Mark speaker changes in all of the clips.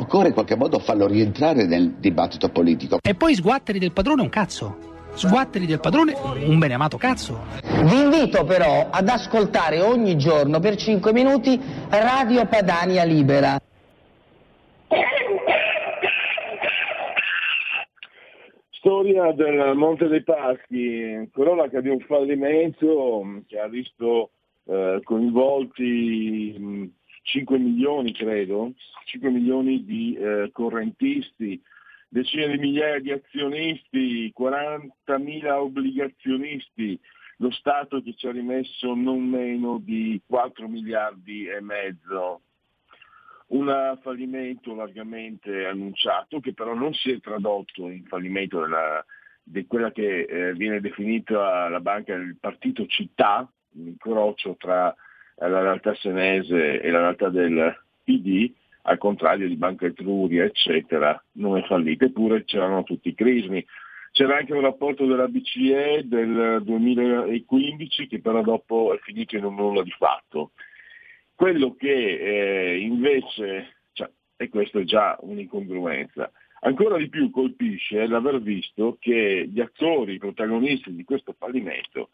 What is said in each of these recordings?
Speaker 1: Occorre in qualche modo farlo rientrare nel dibattito politico.
Speaker 2: E poi sguatteri del padrone un cazzo. Sguatteri del padrone un beneamato cazzo.
Speaker 3: Vi invito però ad ascoltare ogni giorno per 5 minuti Radio Padania Libera.
Speaker 4: Storia del Monte dei Paschi, cronaca di un fallimento che ha visto eh, coinvolti 5 milioni credo, 5 milioni di eh, correntisti, decine di migliaia di azionisti, 40.000 obbligazionisti, lo Stato che ci ha rimesso non meno di 4 miliardi e mezzo. Un fallimento largamente annunciato che però non si è tradotto in fallimento della, di quella che eh, viene definita la banca del partito città, l'incrocio tra la realtà senese e la realtà del PD, al contrario di Banca Etruria, eccetera, non è fallita, eppure c'erano tutti i crismi. C'era anche un rapporto della BCE del 2015 che però dopo è finito in un nulla di fatto. Quello che eh, invece, cioè, e questo è già un'incongruenza, ancora di più colpisce l'aver visto che gli attori, i protagonisti di questo fallimento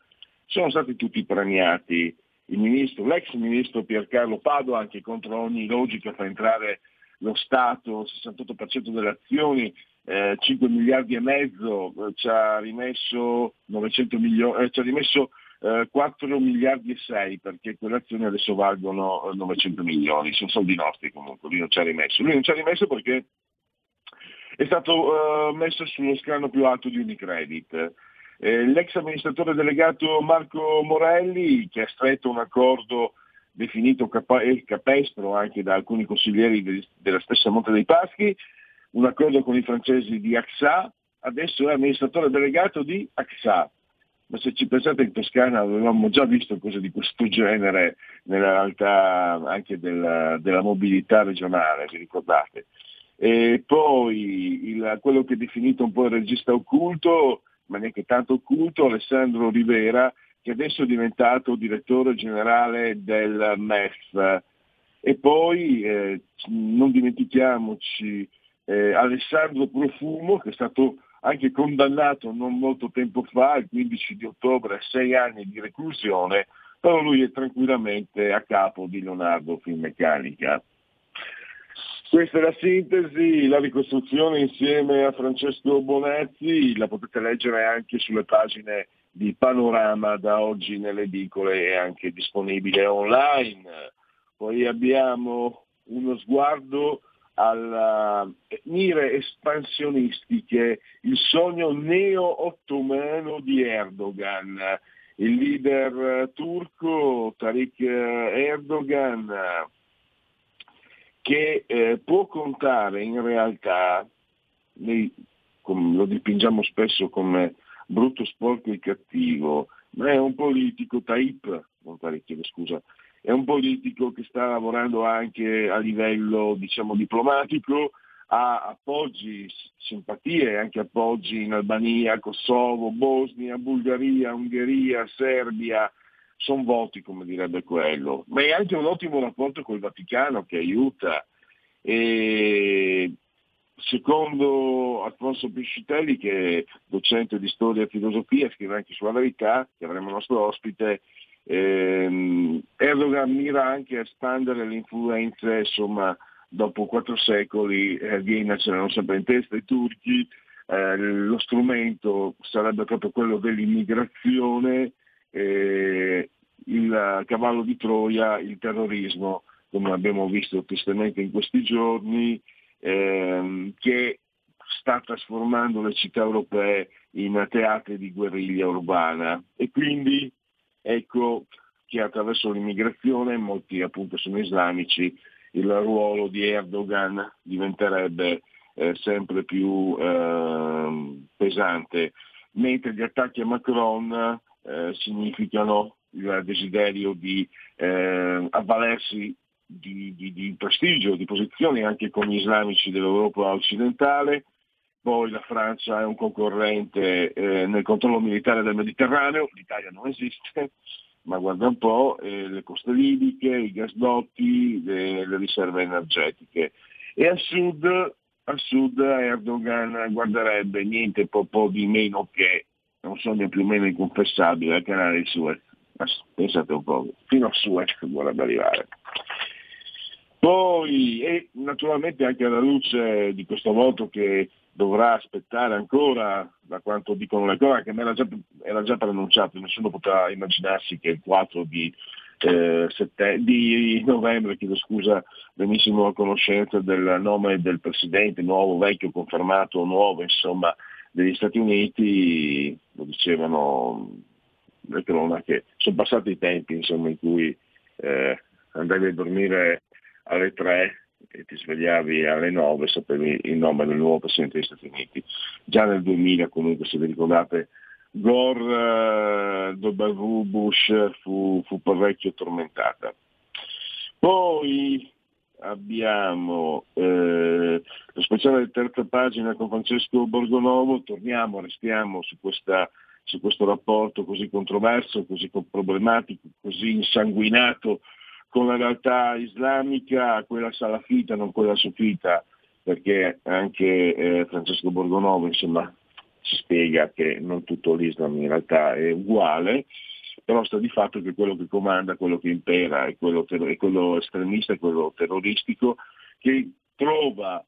Speaker 4: sono stati tutti premiati ministro, l'ex ministro Piercarlo Padoan che contro ogni logica fa entrare lo Stato, 68% delle azioni, eh, 5 miliardi e mezzo, eh, ci ha rimesso, 900 milioni, eh, ci ha rimesso eh, 4 miliardi e 6 perché quelle azioni adesso valgono 900 eh, milioni, sono soldi nostri comunque, lui non ci ha rimesso. Lui non ci ha rimesso perché è stato eh, messo sullo scranno più alto di Unicredit. Eh, l'ex amministratore delegato Marco Morelli, che ha stretto un accordo definito capa- capestro anche da alcuni consiglieri de- della stessa Monte dei Paschi, un accordo con i francesi di AXA, adesso è amministratore delegato di AXA. Ma se ci pensate in Toscana avevamo già visto cose di questo genere nella realtà anche della, della mobilità regionale, vi ricordate? E poi il, quello che è definito un po' il regista occulto, ma neanche tanto occulto, Alessandro Rivera, che adesso è diventato direttore generale del MEF. E poi eh, non dimentichiamoci eh, Alessandro Profumo, che è stato anche condannato non molto tempo fa, il 15 di ottobre, a sei anni di reclusione, però lui è tranquillamente a capo di Leonardo Finmeccanica. Questa è la sintesi, la ricostruzione insieme a Francesco Bonazzi, la potete leggere anche sulle pagine di Panorama da oggi nelle edicole e anche disponibile online. Poi abbiamo uno sguardo alle mire espansionistiche, il sogno neo-ottomano di Erdogan. Il leader turco Tariq Erdogan che eh, può contare in realtà, noi lo dipingiamo spesso come brutto, sporco e cattivo, ma è un politico, Taip, non Taip, scusa, è un politico che sta lavorando anche a livello diciamo, diplomatico, ha appoggi, simpatie, anche appoggi in Albania, Kosovo, Bosnia, Bulgaria, Ungheria, Serbia, sono voti come direbbe quello, ma è anche un ottimo rapporto col Vaticano che aiuta. E secondo Alfonso Piscitelli, che è docente di storia e filosofia, scrive anche sulla verità, che avremo nostro ospite, Ehm, Erdogan mira anche a espandere le influenze, insomma, dopo quattro secoli eh, Vienna ce l'hanno sempre in testa i turchi, eh, lo strumento sarebbe proprio quello dell'immigrazione, eh, il cavallo di Troia, il terrorismo, come abbiamo visto tristemente in questi giorni, ehm, che sta trasformando le città europee in teatri di guerriglia urbana. E quindi ecco che attraverso l'immigrazione, molti appunto sono islamici, il ruolo di Erdogan diventerebbe eh, sempre più eh, pesante, mentre gli attacchi a Macron eh, significano il desiderio di eh, avvalersi di, di, di, prestigio, di posizioni anche con gli islamici dell'Europa occidentale, poi la Francia è un concorrente eh, nel controllo militare del Mediterraneo, l'Italia non esiste, ma guarda un po' eh, le coste libiche, i gasdotti, le, le riserve energetiche. E a sud, a sud Erdogan guarderebbe niente po', po' di meno che un sogno più o meno inconfessabile, il canale di Suez. Pensate un po', fino a Suez vorrebbe arrivare. Poi, e naturalmente anche alla luce di questo voto che dovrà aspettare ancora, da quanto dicono le cose, che era già, era già preannunciato, nessuno poteva immaginarsi che il 4 di, eh, sette, di novembre, chiedo scusa, venissimo a conoscenza del nome del presidente, nuovo, vecchio, confermato, nuovo, insomma, degli Stati Uniti, lo dicevano le cronache, sono passati i tempi insomma, in cui eh, andavi a dormire alle 3 e ti svegliavi alle 9 e sapevi il nome del nuovo Presidente degli Stati Uniti. Già nel 2000 comunque, se vi ricordate, Gore uh, W. Bush fu, fu parecchio tormentata. Poi abbiamo eh, lo speciale di terza pagina con Francesco Borgonovo, torniamo, restiamo su, questa, su questo rapporto così controverso, così problematico, così insanguinato con la realtà islamica, quella salafita, non quella sufita, perché anche eh, Francesco Borgonovo insomma, ci spiega che non tutto l'Islam in realtà è uguale, però sta di fatto che quello che comanda, quello che impera è quello, ter- è quello estremista, è quello terroristico, che trova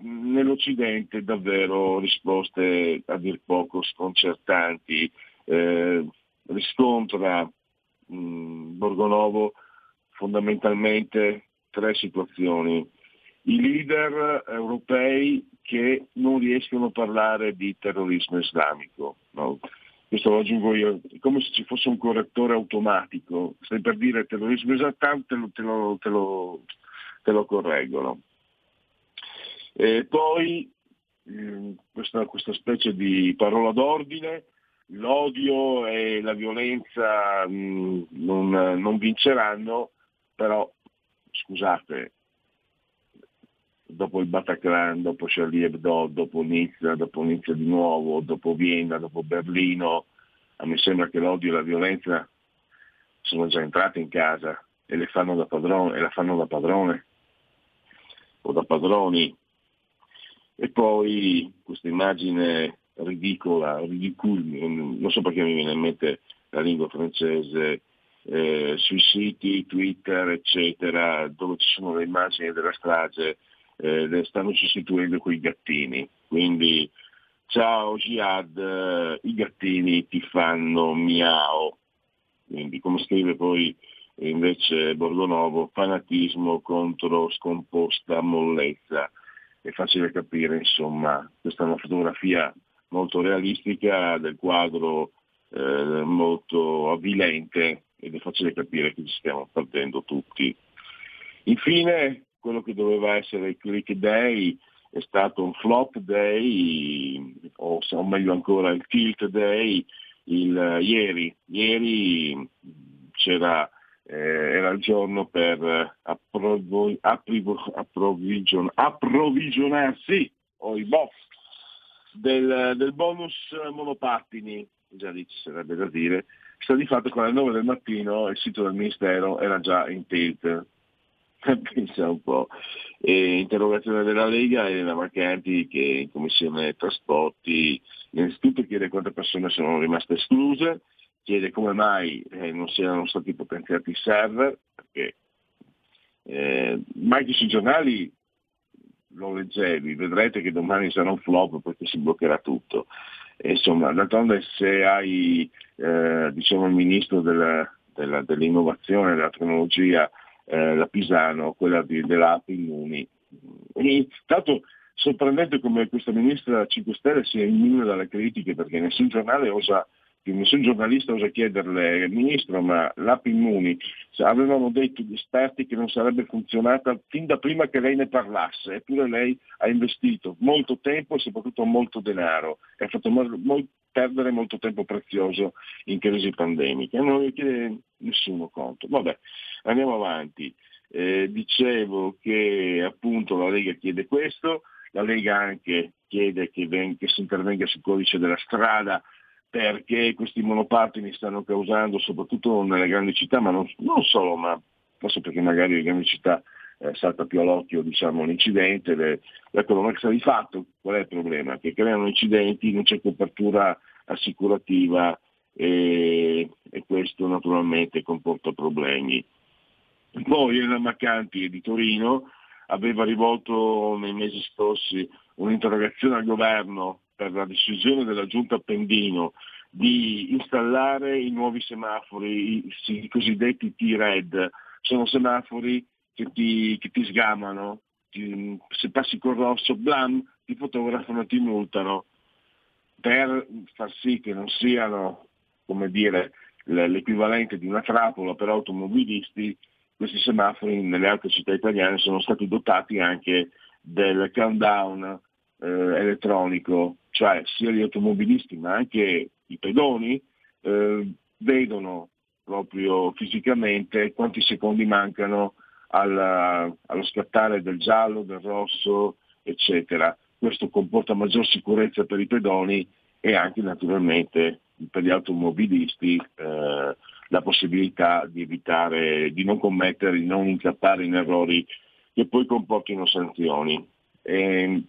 Speaker 4: nell'Occidente davvero risposte a dir poco sconcertanti. Eh, riscontra mh, Borgonovo fondamentalmente tre situazioni. I leader europei che non riescono a parlare di terrorismo islamico. No? Questo lo aggiungo io, è come se ci fosse un correttore automatico, stai per dire terrorismo esaltante te lo, te lo, te lo, correggono. E poi eh, questa, questa specie di parola d'ordine, l'odio e la violenza mh, mm, non, non vinceranno, però scusate, dopo il Bataclan, dopo Charlie Hebdo, dopo Nizza, dopo Nizza di nuovo, dopo Vienna, dopo Berlino, a me sembra che l'odio e la violenza sono già entrate in casa e le fanno da padrone, e la fanno da padrone o da padroni. E poi questa immagine ridicola, ridicula, non so perché mi viene in mente la lingua francese, eh, sui siti, Twitter, eccetera, dove ci sono le immagini della strage, eh, stanno sostituendo quei gattini. Quindi ciao Jihad, eh, i gattini ti fanno miau. Quindi come scrive poi invece Borgonovo, fanatismo contro scomposta mollezza. È facile capire, insomma, questa è una fotografia molto realistica del quadro eh, molto avvilente ed è facile capire che ci stiamo perdendo tutti. Infine, quello che doveva essere il click day è stato un flop day, o, o meglio ancora il tilt day, il, ieri. Ieri c'era, eh, era il giorno per approvo, apprivo, approvvigion, approvvigionarsi, o i boss, del, del bonus monopattini, già lì ci sarebbe da dire, sta di fatto che alle 9 del mattino il sito del Ministero era già in tilt. Pensa un po'. E interrogazione della Lega Elena Marcanti che in Commissione Trasporti innanzitutto chiede quante persone sono rimaste escluse chiede come mai eh, non siano stati potenziati i server, perché eh, mai sui giornali lo leggevi, vedrete che domani sarà un flop perché si bloccherà tutto. E, insomma, d'altronde se hai eh, diciamo, il ministro della, della, dell'innovazione, della tecnologia, eh, la Pisano, quella di, dell'app Immuni, e, tanto sorprendente come questa ministra 5 Stelle sia immune dalle critiche perché nessun giornale osa nessun giornalista osa chiederle, Ministro, ma l'app Immuni, avevano detto gli esperti che non sarebbe funzionata fin da prima che lei ne parlasse, eppure lei ha investito molto tempo e soprattutto molto denaro e ha fatto mo- perdere molto tempo prezioso in crisi pandemiche. Non ne chiede nessuno conto. Vabbè, andiamo avanti. Eh, dicevo che appunto la Lega chiede questo, la Lega anche chiede che, ven- che si intervenga sul codice della strada perché questi monopattini stanno causando, soprattutto nelle grandi città, ma non, non solo, ma forse perché magari le grandi città eh, salta più all'occhio diciamo, l'incidente, le, l'economia di fatto, qual è il problema? Che creano incidenti, non c'è copertura assicurativa e, e questo naturalmente comporta problemi. Poi Elena Maccanti di Torino aveva rivolto nei mesi scorsi un'interrogazione al governo per la decisione della giunta Appendino di installare i nuovi semafori, i cosiddetti T-Red, sono semafori che ti, che ti sgamano, ti, se passi col rosso, blam, ti fotografano e ti multano, per far sì che non siano, come dire, l'equivalente di una trappola per automobilisti, questi semafori nelle altre città italiane sono stati dotati anche del countdown eh, elettronico, cioè sia gli automobilisti ma anche i pedoni eh, vedono proprio fisicamente quanti secondi mancano alla, allo scattare del giallo, del rosso, eccetera. Questo comporta maggior sicurezza per i pedoni e anche naturalmente per gli automobilisti eh, la possibilità di evitare, di non commettere, di non incappare in errori che poi comportino sanzioni. E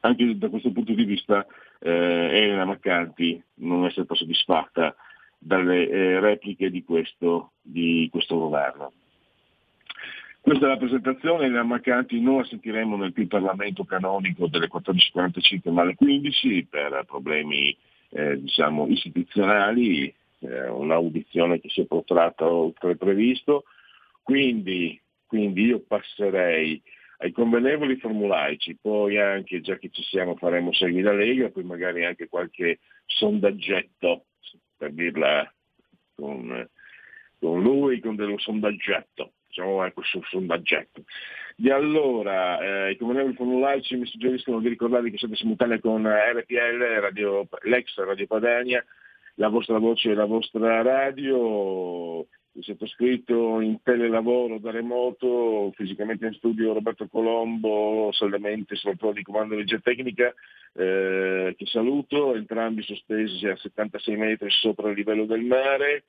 Speaker 4: anche da questo punto di vista eh, Elena Maccanti non è stata soddisfatta dalle eh, repliche di questo, di questo governo. Questa è la presentazione, Elena Maccanti non la sentiremo nel più Parlamento canonico delle 14.45 ma alle 15 per problemi eh, diciamo, istituzionali, eh, un'audizione che si è protratta oltre previsto, quindi, quindi io passerei ai convenevoli formulaici, poi anche, già che ci siamo, faremo segni da Lega, poi magari anche qualche sondaggetto, per dirla con, con lui, con dello sondaggetto, diciamo anche sul sondaggetto. Di allora, eh, i convenevoli formulaici mi suggeriscono di ricordarvi che siete simultanei con RPL, radio, l'ex Radio Padania, la vostra voce e la vostra radio, il sottoscritto in telelavoro da remoto, fisicamente in studio Roberto Colombo, saldamente soprattutto di comando regia tecnica, eh, che saluto, entrambi sospesi a 76 metri sopra il livello del mare,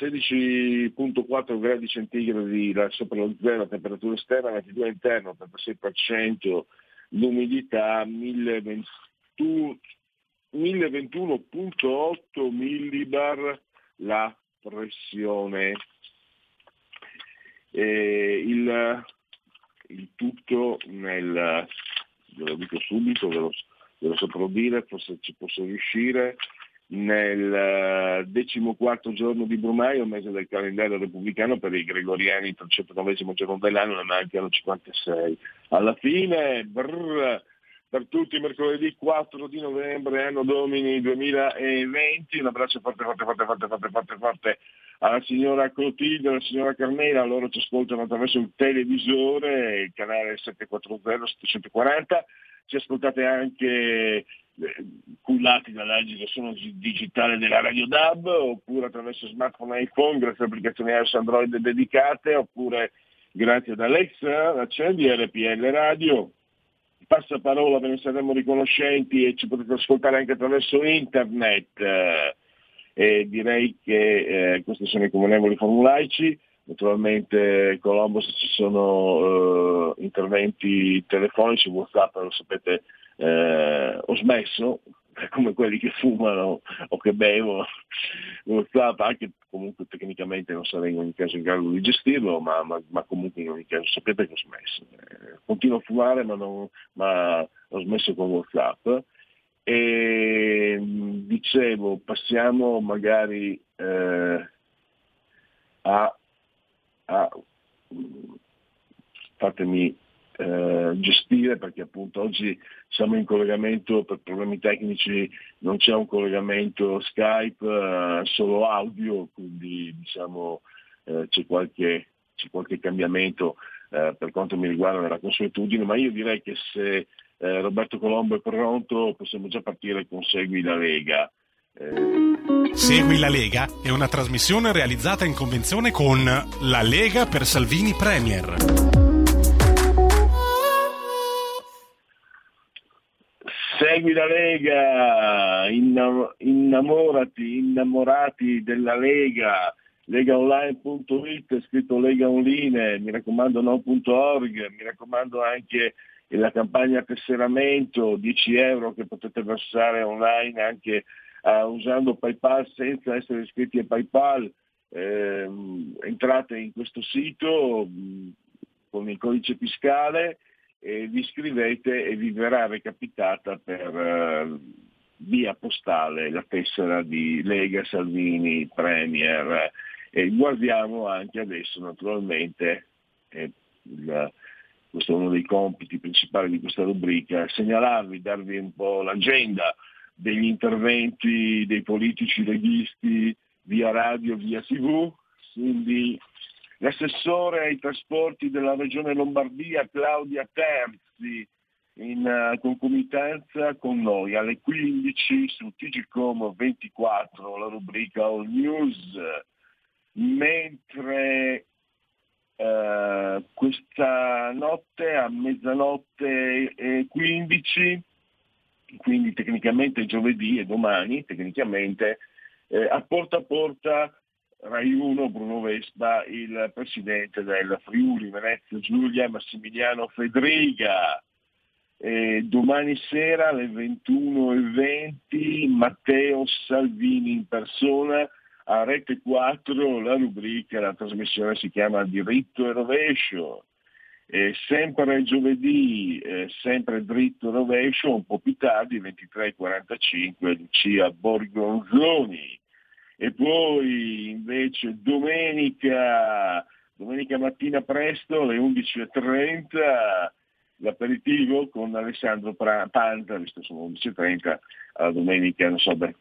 Speaker 4: 16.4 gradi centigradi sopra lo zero, la temperatura esterna, 22 interno, 86%, l'umidità 1021.8 millibar la E il, il tutto nel, ve lo dico subito, ve lo, ve lo saprò dire, forse ci posso riuscire, nel decimoquarto giorno di Brumaio, mese del calendario repubblicano per i gregoriani, il 309 giorno dell'anno, ne mancano 56. Alla fine, brrr, per tutti mercoledì 4 di novembre, anno domini 2020. Un abbraccio forte, forte, forte, forte, forte, forte, forte alla signora Clotilde, alla signora Carmela, loro ci ascoltano attraverso il televisore, il canale 740-740, ci ascoltate anche eh, cullati dall'agile suono digitale della Radio DAB, oppure attraverso smartphone iPhone, grazie a applicazioni iOS Android dedicate, oppure grazie ad Alexa, accendi RPL Radio, passaparola ve ne saremo riconoscenti e ci potete ascoltare anche attraverso internet. E direi che eh, questi sono i comunevoli formulaici. Naturalmente Colombo se ci sono eh, interventi telefonici, WhatsApp, lo sapete, eh, ho smesso, come quelli che fumano o che bevono anche comunque tecnicamente non sarei in ogni caso in grado di gestirlo, ma, ma, ma comunque in ogni caso sapete che ho smesso. Eh, continuo a fumare ma, non, ma ho smesso con WhatsApp. E dicevo, passiamo magari eh, a, a fatemi eh, gestire perché appunto oggi siamo in collegamento per problemi tecnici, non c'è un collegamento Skype, eh, solo audio, quindi diciamo eh, c'è, qualche, c'è, qualche, cambiamento eh, per quanto mi riguarda nella consuetudine, ma io direi che se eh, Roberto Colombo è pronto possiamo già partire con Segui la Lega.
Speaker 5: Segui la Lega è una trasmissione realizzata in convenzione con La Lega per Salvini Premier.
Speaker 4: Segui la Lega, innamorati, innamorati della Lega, legaonline.it, scritto Lega Online, mi raccomando no.org, mi raccomando anche la campagna tesseramento, 10 euro che potete versare online anche uh, usando PayPal senza essere iscritti a PayPal. Eh, entrate in questo sito mm, con il codice fiscale e vi iscrivete e vi verrà recapitata per uh, via postale la tessera di Lega Salvini Premier. E guardiamo anche adesso naturalmente eh, il, questo è uno dei compiti principali di questa rubrica, segnalarvi, darvi un po' l'agenda degli interventi dei politici leghisti via radio, via tv, quindi l'assessore ai trasporti della regione Lombardia Claudia Terzi in uh, concomitanza con noi. Alle 15 su TGCOM 24 la rubrica All News. Mentre uh, questa notte a mezzanotte e 15 quindi tecnicamente giovedì e domani tecnicamente eh, a porta a porta Rai 1 Bruno Vespa, il presidente del Friuli Venezia Giulia Massimiliano Fedriga. E domani sera alle 21.20 Matteo Salvini in persona a Rete 4, la rubrica, la trasmissione si chiama Diritto e Rovescio. E sempre giovedì, eh, sempre dritto e rovescio, un po' più tardi, 23.45, Lucia Borgonzoni e poi invece domenica, domenica mattina presto alle 11.30 l'aperitivo con Alessandro Panza, visto sono 11.30, la domenica non so, beh,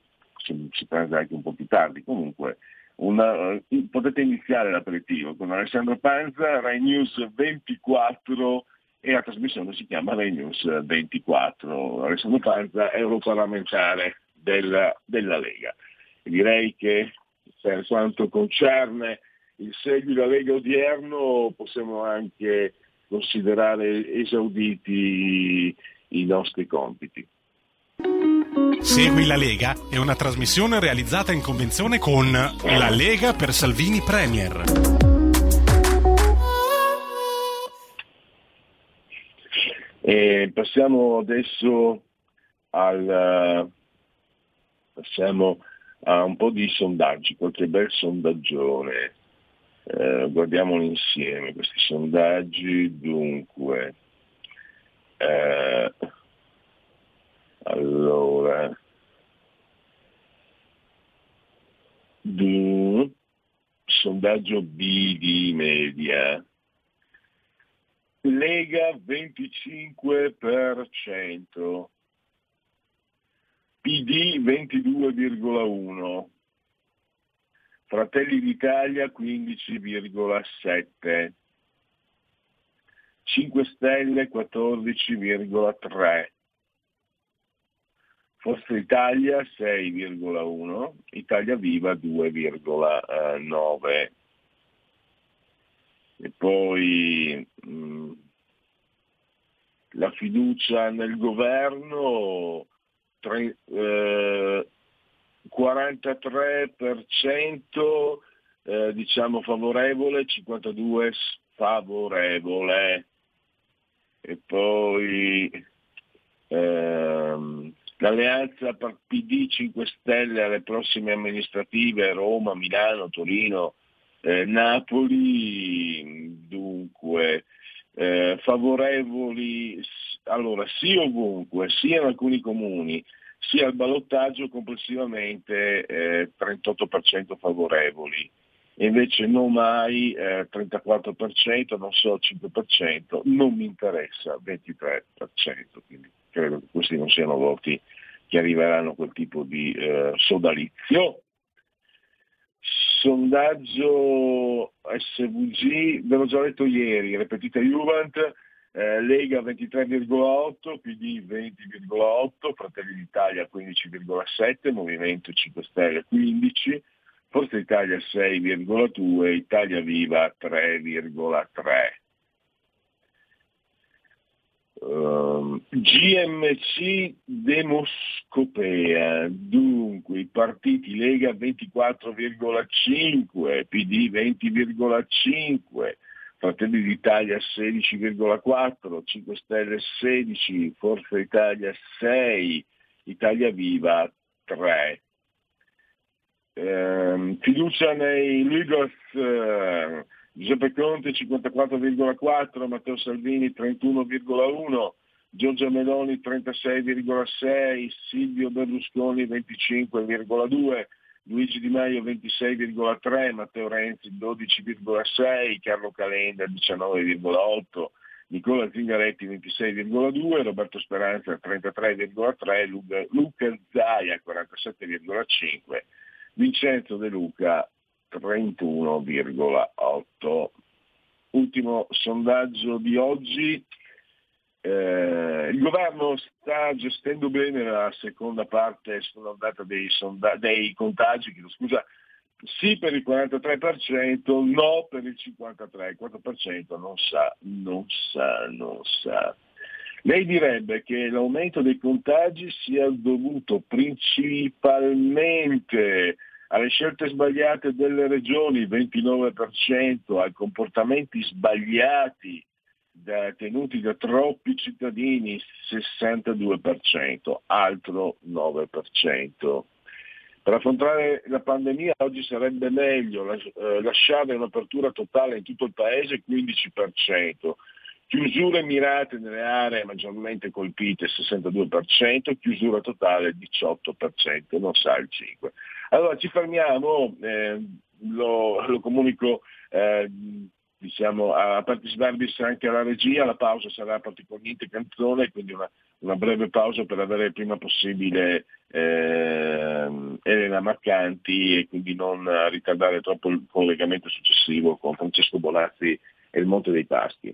Speaker 4: si, pranza anche un po' più tardi, comunque una, potete iniziare l'aperitivo con Alessandro Panza, Rai News 24 e la trasmissione si chiama Rai News 24. Alessandro Panza, europarlamentare della, della Lega direi che per quanto concerne il Segui la Lega odierno possiamo anche considerare esauditi i nostri compiti.
Speaker 5: Segui la Lega è una trasmissione realizzata in convenzione con La Lega per Salvini Premier.
Speaker 4: E passiamo adesso al passiamo ha un po' di sondaggi, qualche bel sondaggione. Eh, guardiamoli insieme questi sondaggi. Dunque, eh, allora, du, sondaggio B di media. Lega 25%, PD 22,1, Fratelli d'Italia 15,7, 5 Stelle 14,3, Forza Italia 6,1, Italia Viva 2,9. E poi mh, mm, la fiducia nel governo tre, eh, 43% eh, diciamo favorevole, 52% sfavorevole. E poi ehm, l'alleanza PD 5 Stelle alle prossime amministrative Roma, Milano, Torino, eh, Napoli, dunque eh, favorevoli allora sì ovunque, sia in alcuni comuni, sia al ballottaggio complessivamente eh, 38% favorevoli invece non mai eh, 34%, non so 5%, non mi interessa 23%, quindi credo che questi non siano voti che arriveranno a quel tipo di eh, sodalizio. Sondaggio SVG, ve l'ho già detto ieri, ripetita Juvent, eh, Lega 23,8, PD 20,8, Fratelli d'Italia 15,7, Movimento 5 Stelle 15, Forza Italia 6,2, Italia Viva 3,3. Uh, GMC Demoscopea, dunque i partiti Lega 24,5, PD 20,5, Fratelli d'Italia 16,4, 5 Stelle 16, Forza Italia 6, Italia Viva 3. Eh, fiducia nei leaders eh, Giuseppe Conte 54,4, Matteo Salvini 31,1, Giorgia Meloni 36,6, Silvio Berlusconi 25,2, Luigi Di Maio 26,3, Matteo Renzi 12,6, Carlo Calenda 19,8, Nicola Zingaretti 26,2, Roberto Speranza 33,3, Luca, Zaia 47,5 Vincenzo De Luca 31,8. Ultimo sondaggio di oggi. Eh, il governo sta gestendo bene la seconda parte sulla data dei, sonda- dei contagi, scusa, sì per il 43%, no per il 53%, il 4% non sa, non sa, non sa. Lei direbbe che l'aumento dei contagi sia dovuto principalmente alle scelte sbagliate delle regioni, 29%, ai comportamenti sbagliati da, tenuti da troppi cittadini, 62%, altro 9%. Per affrontare la pandemia oggi sarebbe meglio eh, lasciare un'apertura totale in tutto il paese 15%, Chiusure mirate nelle aree maggiormente colpite 62%, chiusura totale 18%, non sa il 5%. Allora ci fermiamo, eh, lo, lo, comunico eh, diciamo, a parteciparvis anche alla regia, la pausa sarà particolarmente canzone, quindi una, una breve pausa per avere il prima possibile eh, Elena Marcanti e quindi non ritardare troppo il collegamento successivo con Francesco Bonazzi e il Monte dei Paschi.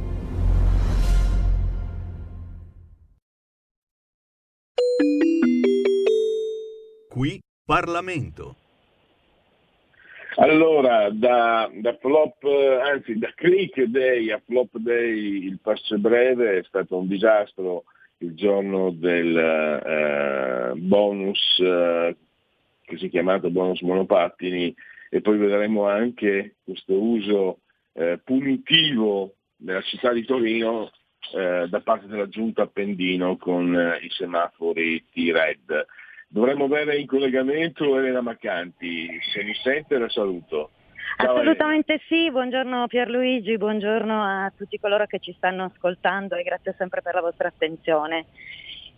Speaker 6: Parlamento.
Speaker 4: Allora, da, da, flop, anzi da click day a flop day il passo breve è stato un disastro il giorno del eh, bonus, eh, che si è chiamato bonus monopattini, e poi vedremo anche questo uso eh, punitivo nella città di Torino eh, da parte della giunta Appendino con eh, i semafori T-Red. Dovremmo avere in collegamento Elena Maccanti, se mi sente la saluto.
Speaker 7: Ciao Assolutamente Elena. sì, buongiorno Pierluigi, buongiorno a tutti coloro che ci stanno ascoltando e grazie sempre per la vostra attenzione.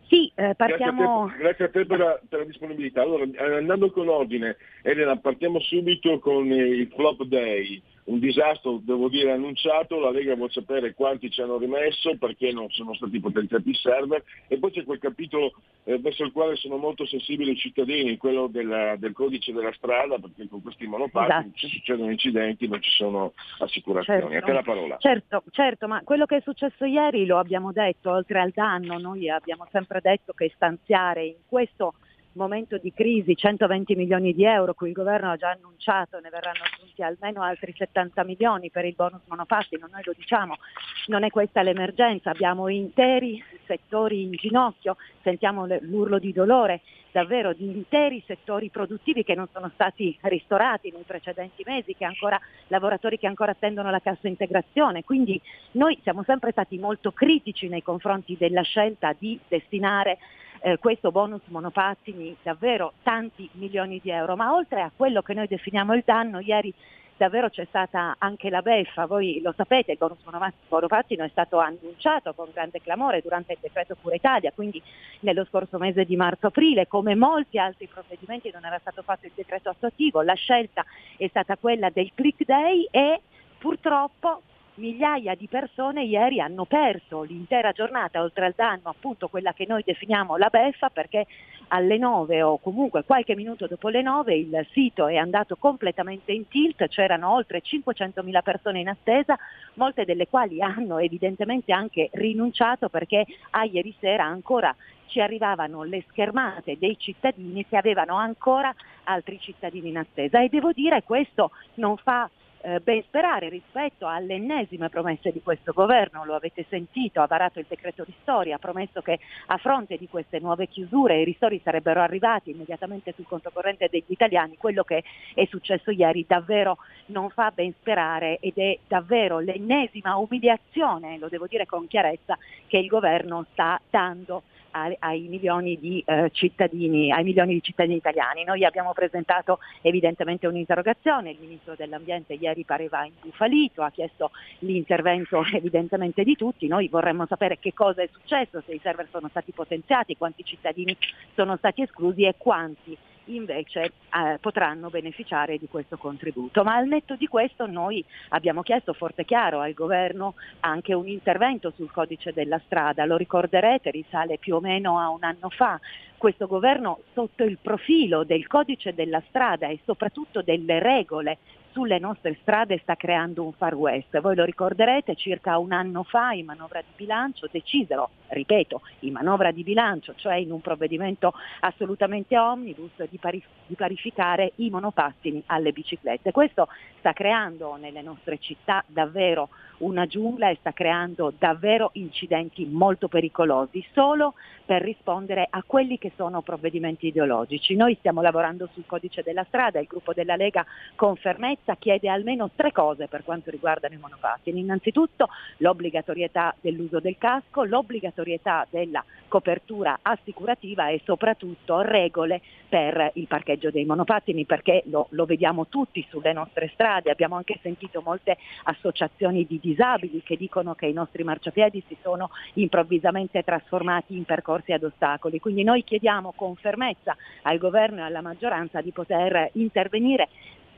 Speaker 7: Sì, eh, partiamo...
Speaker 4: Grazie a te, grazie a te per, la, per, la, disponibilità. Allora, andando con ordine, Elena, partiamo subito con il flop day un disastro, devo dire, annunciato, la Lega vuole sapere quanti ci hanno rimesso, perché non sono stati potenziati i server e poi c'è quel capitolo eh, verso il quale sono molto sensibili i cittadini, quello della, del codice della strada, perché con questi monopattini esatto. ci succedono incidenti, non ci sono assicurazioni. Certo. A te la parola.
Speaker 7: Certo, certo, ma quello che è successo ieri lo abbiamo detto, oltre al danno, noi abbiamo sempre detto che stanziare in questo momento di crisi 120 milioni di euro, cui il governo ha già annunciato ne verranno aggiunti almeno altri 70 milioni per il bonus monopattino, noi lo diciamo, non è questa l'emergenza, abbiamo interi settori in ginocchio, sentiamo l'urlo di dolore davvero di interi settori produttivi che non sono stati ristorati nei precedenti mesi, che ancora, lavoratori che ancora attendono la cassa integrazione. Quindi noi siamo sempre stati molto critici nei confronti della scelta di destinare eh, questo bonus monopattini davvero tanti milioni di euro, ma oltre a quello che noi definiamo il danno, ieri davvero c'è stata anche la beffa, voi lo sapete, il bonus monopattino è stato annunciato con grande clamore durante il decreto Cura Italia, quindi nello scorso mese di marzo-aprile, come molti altri provvedimenti non era stato fatto il decreto attuativo, la scelta è stata quella del click day e purtroppo migliaia di persone ieri hanno perso l'intera giornata, oltre al danno appunto quella che noi definiamo la beffa, perché alle 9 o comunque qualche minuto dopo le 9 il sito è andato completamente in tilt, c'erano oltre 500.000 persone in attesa, molte delle quali hanno evidentemente anche rinunciato perché a ieri sera ancora ci arrivavano le schermate dei cittadini che avevano ancora altri cittadini in attesa. E devo dire questo non fa eh, ben sperare rispetto alle ennesime promesse di questo governo, lo avete sentito, ha varato il decreto ristori, ha promesso che a fronte di queste nuove chiusure i ristori sarebbero arrivati immediatamente sul conto corrente degli italiani, quello che è successo ieri davvero non fa ben sperare ed è davvero l'ennesima umiliazione, lo devo dire con chiarezza, che il governo sta dando ai milioni di, eh, cittadini, ai milioni di cittadini italiani. Noi abbiamo presentato evidentemente un'interrogazione, il Ministro dell'Ambiente ieri pareva infufalito, ha chiesto l'intervento evidentemente di tutti, noi vorremmo sapere che cosa è successo, se i server sono stati potenziati, quanti cittadini sono stati esclusi e quanti invece eh, potranno beneficiare di questo contributo. Ma al netto di questo noi abbiamo chiesto forte e chiaro al governo anche un intervento sul codice della strada, lo ricorderete, risale più o meno a un anno fa. Questo governo sotto il profilo del codice della strada e soprattutto delle regole sulle nostre strade sta creando un far west. Voi lo ricorderete, circa un anno fa in manovra di bilancio decisero, ripeto, in manovra di bilancio, cioè in un provvedimento assolutamente omnibus, di, pari- di parificare i monopattini alle biciclette. Questo sta creando nelle nostre città davvero una giungla e sta creando davvero incidenti molto pericolosi, solo per rispondere a quelli che sono provvedimenti ideologici. Noi stiamo lavorando sul codice della strada, il gruppo della Lega con fermezza chiede almeno tre cose per quanto riguardano i monopattini. Innanzitutto l'obbligatorietà dell'uso del casco, l'obbligatorietà della copertura assicurativa e soprattutto regole per il parcheggio dei monopattini perché lo, lo vediamo tutti sulle nostre strade, abbiamo anche sentito molte associazioni di disabili che dicono che i nostri marciapiedi si sono improvvisamente trasformati in percorsi ad ostacoli. Quindi noi chiediamo con fermezza al governo e alla maggioranza di poter intervenire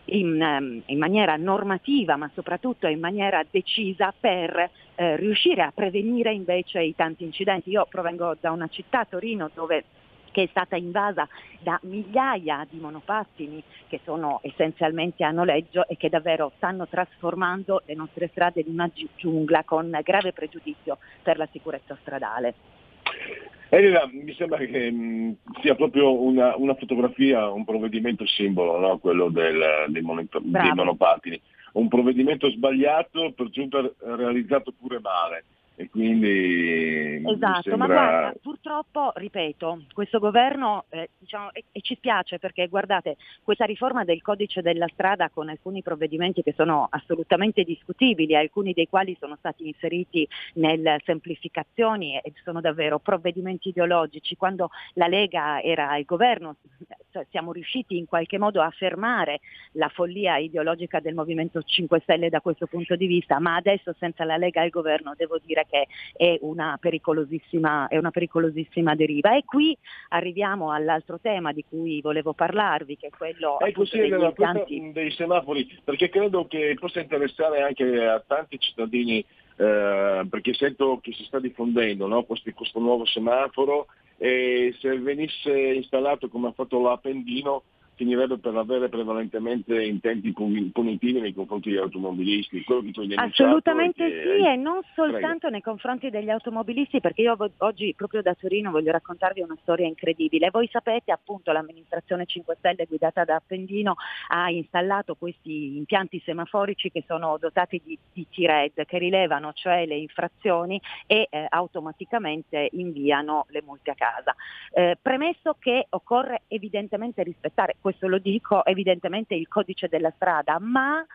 Speaker 7: in, ehm, in, maniera normativa ma soprattutto in maniera decisa per eh, riuscire a prevenire invece i tanti incidenti. Io provengo da una città, Torino, dove che è stata invasa da migliaia di monopattini che sono essenzialmente a noleggio e che davvero stanno trasformando le nostre strade in una giungla con grave pregiudizio per la sicurezza stradale.
Speaker 4: Elena, mi sembra che mh, sia proprio una, una, fotografia, un provvedimento simbolo, no? quello del, dei, monet- dei monopattini. Un provvedimento sbagliato, per giunta realizzato pure male e quindi
Speaker 7: esatto,
Speaker 4: sembra...
Speaker 7: ma guarda, purtroppo, ripeto, questo governo, eh, diciamo, e, e, ci spiace perché guardate, questa riforma del codice della strada con alcuni provvedimenti che sono assolutamente discutibili, alcuni dei quali sono stati inseriti nelle semplificazioni e sono davvero provvedimenti ideologici. Quando la Lega era al governo cioè, siamo riusciti in qualche modo a fermare la follia ideologica del Movimento 5 Stelle da questo punto di vista, ma adesso senza la Lega al governo devo dire che è una pericolosissima, è una pericolosissima deriva. E qui arriviamo all'altro tema di cui volevo parlarvi, che è quello
Speaker 4: ecco, sì,
Speaker 7: degli impianti...
Speaker 4: dei semafori, perché credo che possa interessare anche a tanti cittadini eh, perché sento che si sta diffondendo no? questo, questo, nuovo semaforo e se venisse installato come ha fatto l'Appendino finirebbe per avere prevalentemente intenti punitivi nei confronti degli automobilisti.
Speaker 7: Assolutamente
Speaker 4: che...
Speaker 7: sì e non soltanto
Speaker 4: Prego.
Speaker 7: nei confronti degli automobilisti perché io oggi proprio da Torino voglio raccontarvi una storia incredibile. Voi sapete appunto l'amministrazione 5 Stelle guidata da Appendino ha installato questi impianti semaforici che sono dotati di, di T-RED che rilevano cioè le infrazioni e eh, automaticamente inviano le multe a casa. Eh, premesso che occorre evidentemente rispettare questo lo dico evidentemente il codice della strada, ma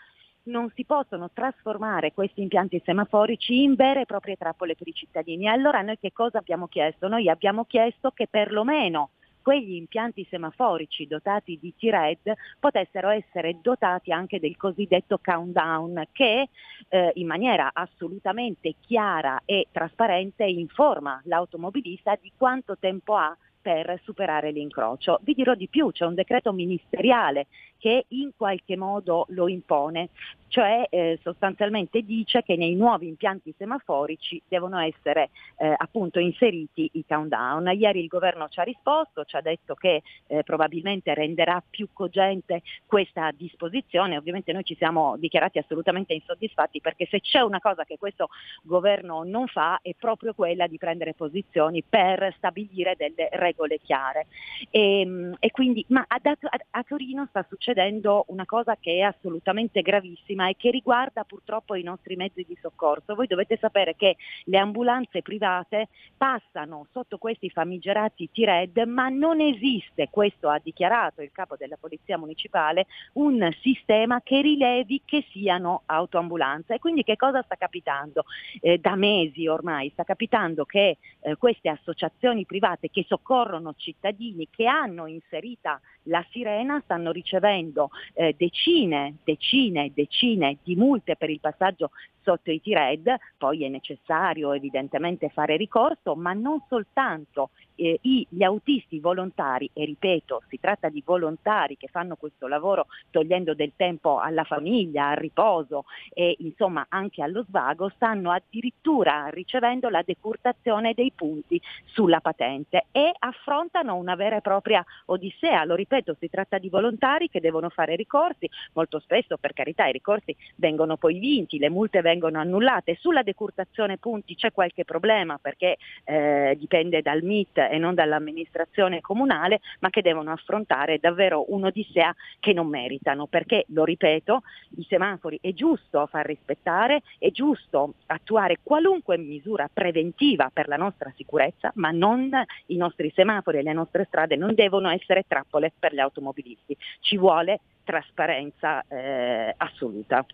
Speaker 7: non si possono trasformare questi impianti semaforici in vere e proprie trappole per i cittadini. Allora noi che cosa abbiamo chiesto? Noi abbiamo chiesto che perlomeno quegli impianti semaforici dotati di T-RED potessero essere dotati anche del cosiddetto countdown che eh, in maniera assolutamente chiara e trasparente informa l'automobilista di quanto tempo ha per superare l'incrocio. Vi dirò di più, c'è un decreto ministeriale che in qualche modo lo impone, cioè eh, sostanzialmente dice che nei nuovi impianti semaforici devono essere eh, appunto inseriti i countdown. Ieri il governo ci ha risposto, ci ha detto che eh, probabilmente renderà più cogente questa disposizione, ovviamente noi ci siamo dichiarati assolutamente insoddisfatti perché se c'è una cosa che questo governo non fa è proprio quella di prendere posizioni per stabilire delle regole chiare. E, ehm, e quindi, ma a, a, a Torino sta succedendo succedendo una cosa che è assolutamente gravissima e che riguarda purtroppo i nostri mezzi di soccorso. Voi dovete sapere che le ambulanze private passano sotto questi famigerati T-RED, ma non esiste, questo ha dichiarato il capo della Polizia Municipale, un sistema che rilevi che siano autoambulanze. E quindi che cosa sta capitando? Eh, da mesi ormai sta capitando che eh, queste associazioni private che soccorrono cittadini che hanno inserita la sirena stanno ricevendo eh, decine, decine, decine di multe per il passaggio sotto i T-RED, poi è necessario evidentemente fare ricorso, ma non soltanto eh, gli autisti volontari, e ripeto, si tratta di volontari che fanno questo lavoro togliendo del tempo alla famiglia, al riposo e insomma anche allo svago, stanno addirittura ricevendo la decurtazione dei punti sulla patente e affrontano una vera e propria odissea. Lo ripeto, si tratta di volontari che devono fare ricorsi, molto spesso per carità i ricorsi vengono poi vinti, le multe vengono annullate. Sulla decurtazione punti c'è qualche problema perché eh, dipende dal MIT e non dall'amministrazione comunale, ma che devono affrontare davvero un'odissea che non meritano, perché, lo ripeto, i semafori è giusto far rispettare, è giusto attuare qualunque misura preventiva per la nostra sicurezza, ma non i nostri semafori e le nostre strade non devono essere trappole per gli automobilisti. Ci vuole trasparenza eh, assoluta.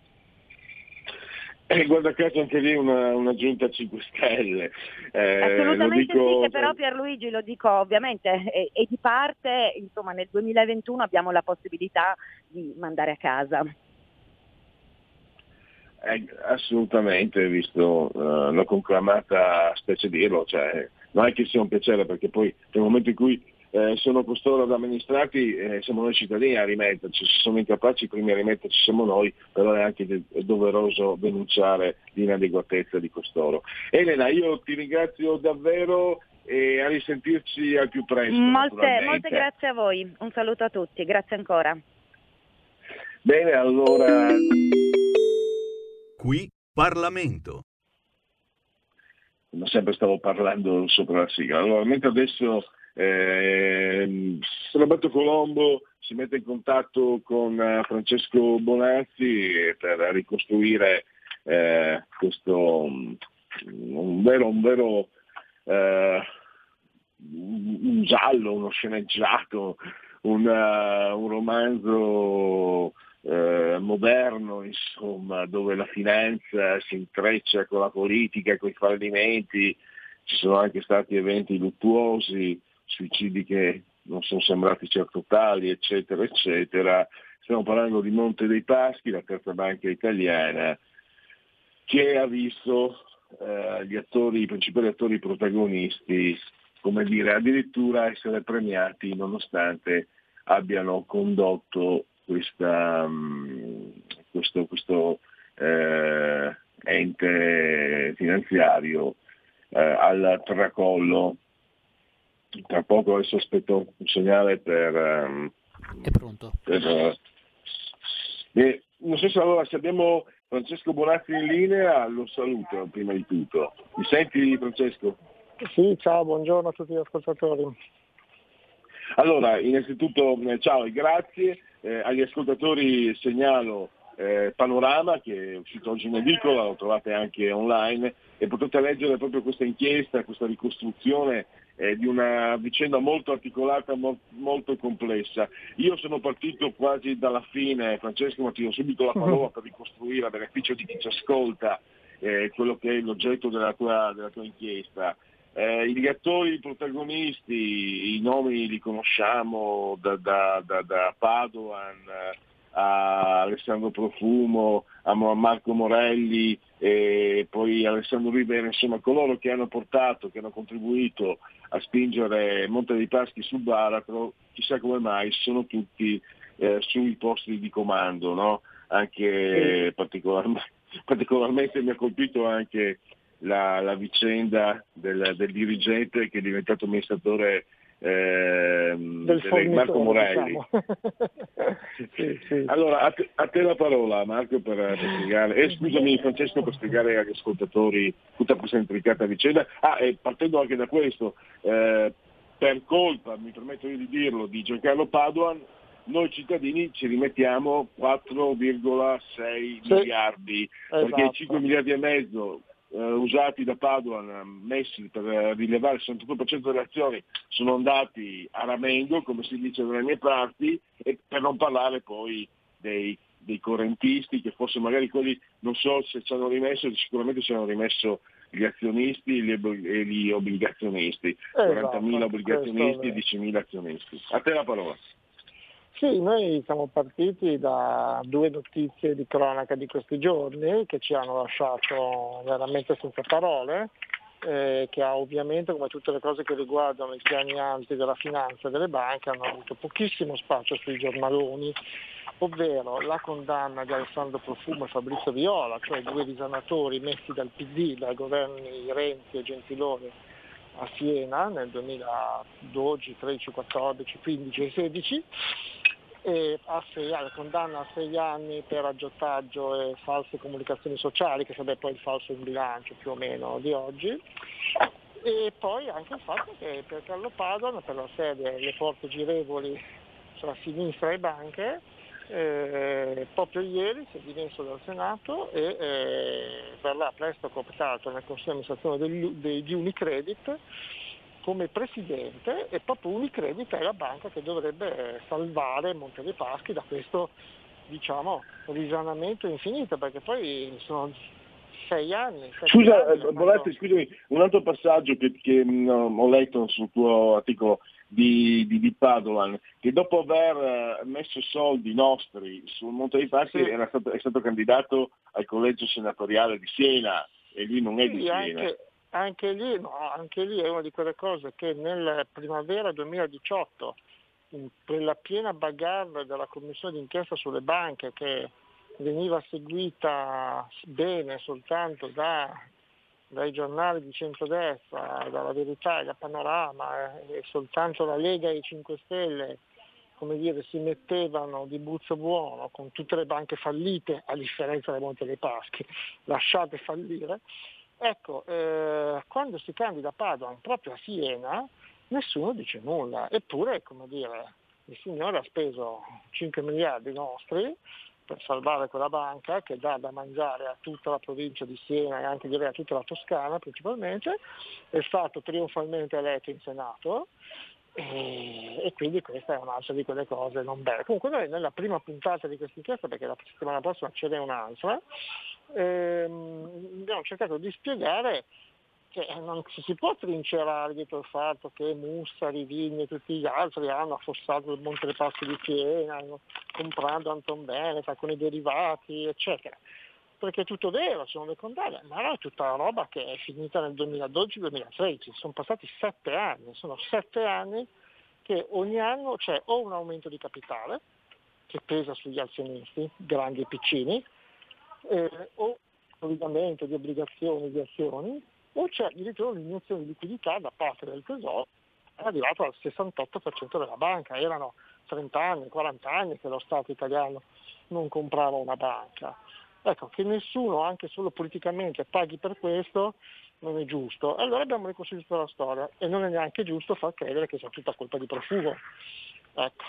Speaker 4: Eh, guarda caso anche lì una, una giunta 5 Stelle.
Speaker 7: Eh, Assolutamente
Speaker 4: dico...
Speaker 7: sì, che però Pierluigi lo dico ovviamente e, e di parte insomma, nel 2021 abbiamo la possibilità di mandare a casa.
Speaker 4: Eh, assolutamente, visto uh, la conclamata specie dirlo, cioè, non è che sia un piacere perché poi nel momento in cui eh, sono costoro ad amministrati, eh, siamo noi cittadini a rimetterci, se sono incapaci i primi a rimetterci siamo noi, però è anche de- doveroso denunciare l'inadeguatezza di costoro. Elena, io ti ringrazio davvero e a risentirci al più presto.
Speaker 7: Molte, molte grazie a voi, un saluto a tutti, grazie ancora.
Speaker 4: Bene, allora...
Speaker 6: Qui Parlamento.
Speaker 4: ma sempre stavo parlando sopra la sigla. Allora, mentre adesso eh, Roberto Colombo si mette in contatto con eh, Francesco Bonazzi per ricostruire eh, questo um, un vero, un vero eh, un giallo, uno sceneggiato, un, uh, un romanzo eh, moderno, insomma, dove la finanza si intreccia con la politica, con i fallimenti, ci sono anche stati eventi luttuosi, suicidi che non sono sembrati certo tali, eccetera, eccetera. Stiamo parlando di Monte dei Paschi, la terza banca italiana, che ha visto eh, gli attori, i principali attori protagonisti, come dire, addirittura essere premiati nonostante abbiano condotto questa, um, questo, questo eh, ente finanziario eh, al tracollo. Tra poco adesso aspetto un segnale per... Um,
Speaker 2: È pronto.
Speaker 4: Per, eh, non so se allora se abbiamo Francesco Bonazzi in linea, lo saluto prima di tutto. Mi senti Francesco?
Speaker 8: Sì, ciao, buongiorno a tutti gli ascoltatori.
Speaker 4: Allora, innanzitutto eh, ciao e grazie. Eh, agli ascoltatori segnalo eh, Panorama che è uscito oggi in edicola, lo trovate anche online e potete leggere proprio questa inchiesta, questa ricostruzione eh, di una vicenda molto articolata, mo- molto complessa. Io sono partito quasi dalla fine, Francesco, ma ti do subito la parola per ricostruire a beneficio di chi ci ascolta eh, quello che è l'oggetto della tua, della tua inchiesta. Eh, gli attori, i protagonisti, i nomi li conosciamo da, da, da, da Padoan a Alessandro Profumo, a Marco Morelli e poi Alessandro Rivera, insomma coloro che hanno portato, che hanno contribuito a spingere Monte dei Paschi sul baratro, chissà come mai sono tutti eh, sui posti di comando, no? anche sì. particolarmente, particolarmente mi ha colpito anche la, la vicenda del, del, dirigente che è diventato amministratore eh, del Marco Morelli.
Speaker 8: Diciamo. sì, sì.
Speaker 4: Allora, a te, a te, la parola Marco per, per spiegare, e eh, scusami Francesco per spiegare agli ascoltatori tutta questa intricata vicenda. Ah, e partendo anche da questo, eh, per colpa, mi permetto di dirlo, di Giancarlo Paduan, noi cittadini ci rimettiamo 4,6 sì, miliardi,
Speaker 8: esatto.
Speaker 4: perché 5 miliardi e mezzo eh, usati da Paduan, messi per eh, rilevare il 68% delle azioni, sono andati a ramengo, come si dice dalle mie parti, e per non parlare poi dei, dei correntisti, che forse magari quelli non so se ci hanno rimesso, sicuramente ci hanno rimesso gli azionisti e gli obbligazionisti,
Speaker 8: esatto,
Speaker 4: 40.000 obbligazionisti e 10.000 azionisti. A te la parola.
Speaker 8: Sì, noi siamo partiti da due notizie di cronaca di questi giorni che ci hanno lasciato veramente senza parole, eh, che ovviamente, come tutte le cose che riguardano i piani alti della finanza e delle banche, hanno avuto pochissimo spazio sui giornaloni, ovvero la condanna di Alessandro Profumo e Fabrizio Viola, cioè due risanatori messi dal PD, dai governi Renzi e Gentiloni a Siena nel 2012, 13, 14, 15 e 16 e anni, condanna a sei anni per aggiottaggio e false comunicazioni sociali, che sarebbe poi il falso in bilancio più o meno di oggi. E poi anche il fatto che per Carlo Padoan, per la sede Le Porte Girevoli tra sinistra e banche, eh, proprio ieri si è dimesso dal Senato e eh, verrà presto cooptato nel Consiglio di amministrazione di Unicredit come presidente e proprio Unicredit è la banca che dovrebbe salvare Monte dei Paschi da questo diciamo, risanamento infinito, perché poi sono sei anni.
Speaker 4: Scusa,
Speaker 8: anni,
Speaker 4: eh, Boletti, scusami, un altro passaggio che, che mh, ho letto sul tuo articolo di, di, di, Padovan, che dopo aver messo soldi nostri sul Monte dei Paschi sì. stato, è stato candidato al collegio senatoriale di Siena e lui non è
Speaker 8: sì,
Speaker 4: di Siena.
Speaker 8: Anche, anche lì, no, anche lì è una di quelle cose che nel primavera 2018, per la piena bagarre della commissione d'inchiesta sulle banche che veniva seguita bene soltanto da dai giornali di centrodestra, dalla Verità e da Panorama, e soltanto la Lega e i 5 Stelle come dire, si mettevano di buzzo buono con tutte le banche fallite, a differenza del Monte dei Paschi, lasciate fallire, ecco, eh, quando si candida Padoan proprio a Siena, nessuno dice nulla, eppure, come dire, il signore ha speso 5 miliardi nostri per salvare quella banca che dà da mangiare a tutta la provincia di Siena e anche direi a tutta la Toscana principalmente, è stato trionfalmente eletto in Senato e, e, quindi questa è un'altra di quelle cose non belle. Comunque noi nella prima puntata di questa inchiesta, perché la settimana prossima ce n'è un'altra, ehm, abbiamo cercato di spiegare che non ci si può trincerare dietro il fatto che Mussari, Vigni e tutti gli altri hanno affossato il Monte dei Passi di Siena, comprando Anton Bennett con i derivati, eccetera. Perché è tutto vero, sono le condanne, ma no, è tutta la roba che è finita nel 2012-2013, sono passati sette anni, sono sette anni che ogni anno c'è o un aumento di capitale che pesa sugli azionisti, grandi e piccini, eh, o consolidamento di obbligazioni, di azioni, o c'è addirittura un'iniezione di liquidità da parte del Tesoro, è arrivato al 68% della banca, erano 30 anni, 40 anni che lo Stato italiano non comprava una banca. Ecco, che nessuno, anche solo politicamente, paghi per questo non è giusto. Allora abbiamo ricostruito la storia e non è neanche giusto far credere che sia tutta colpa di profumo. Ecco.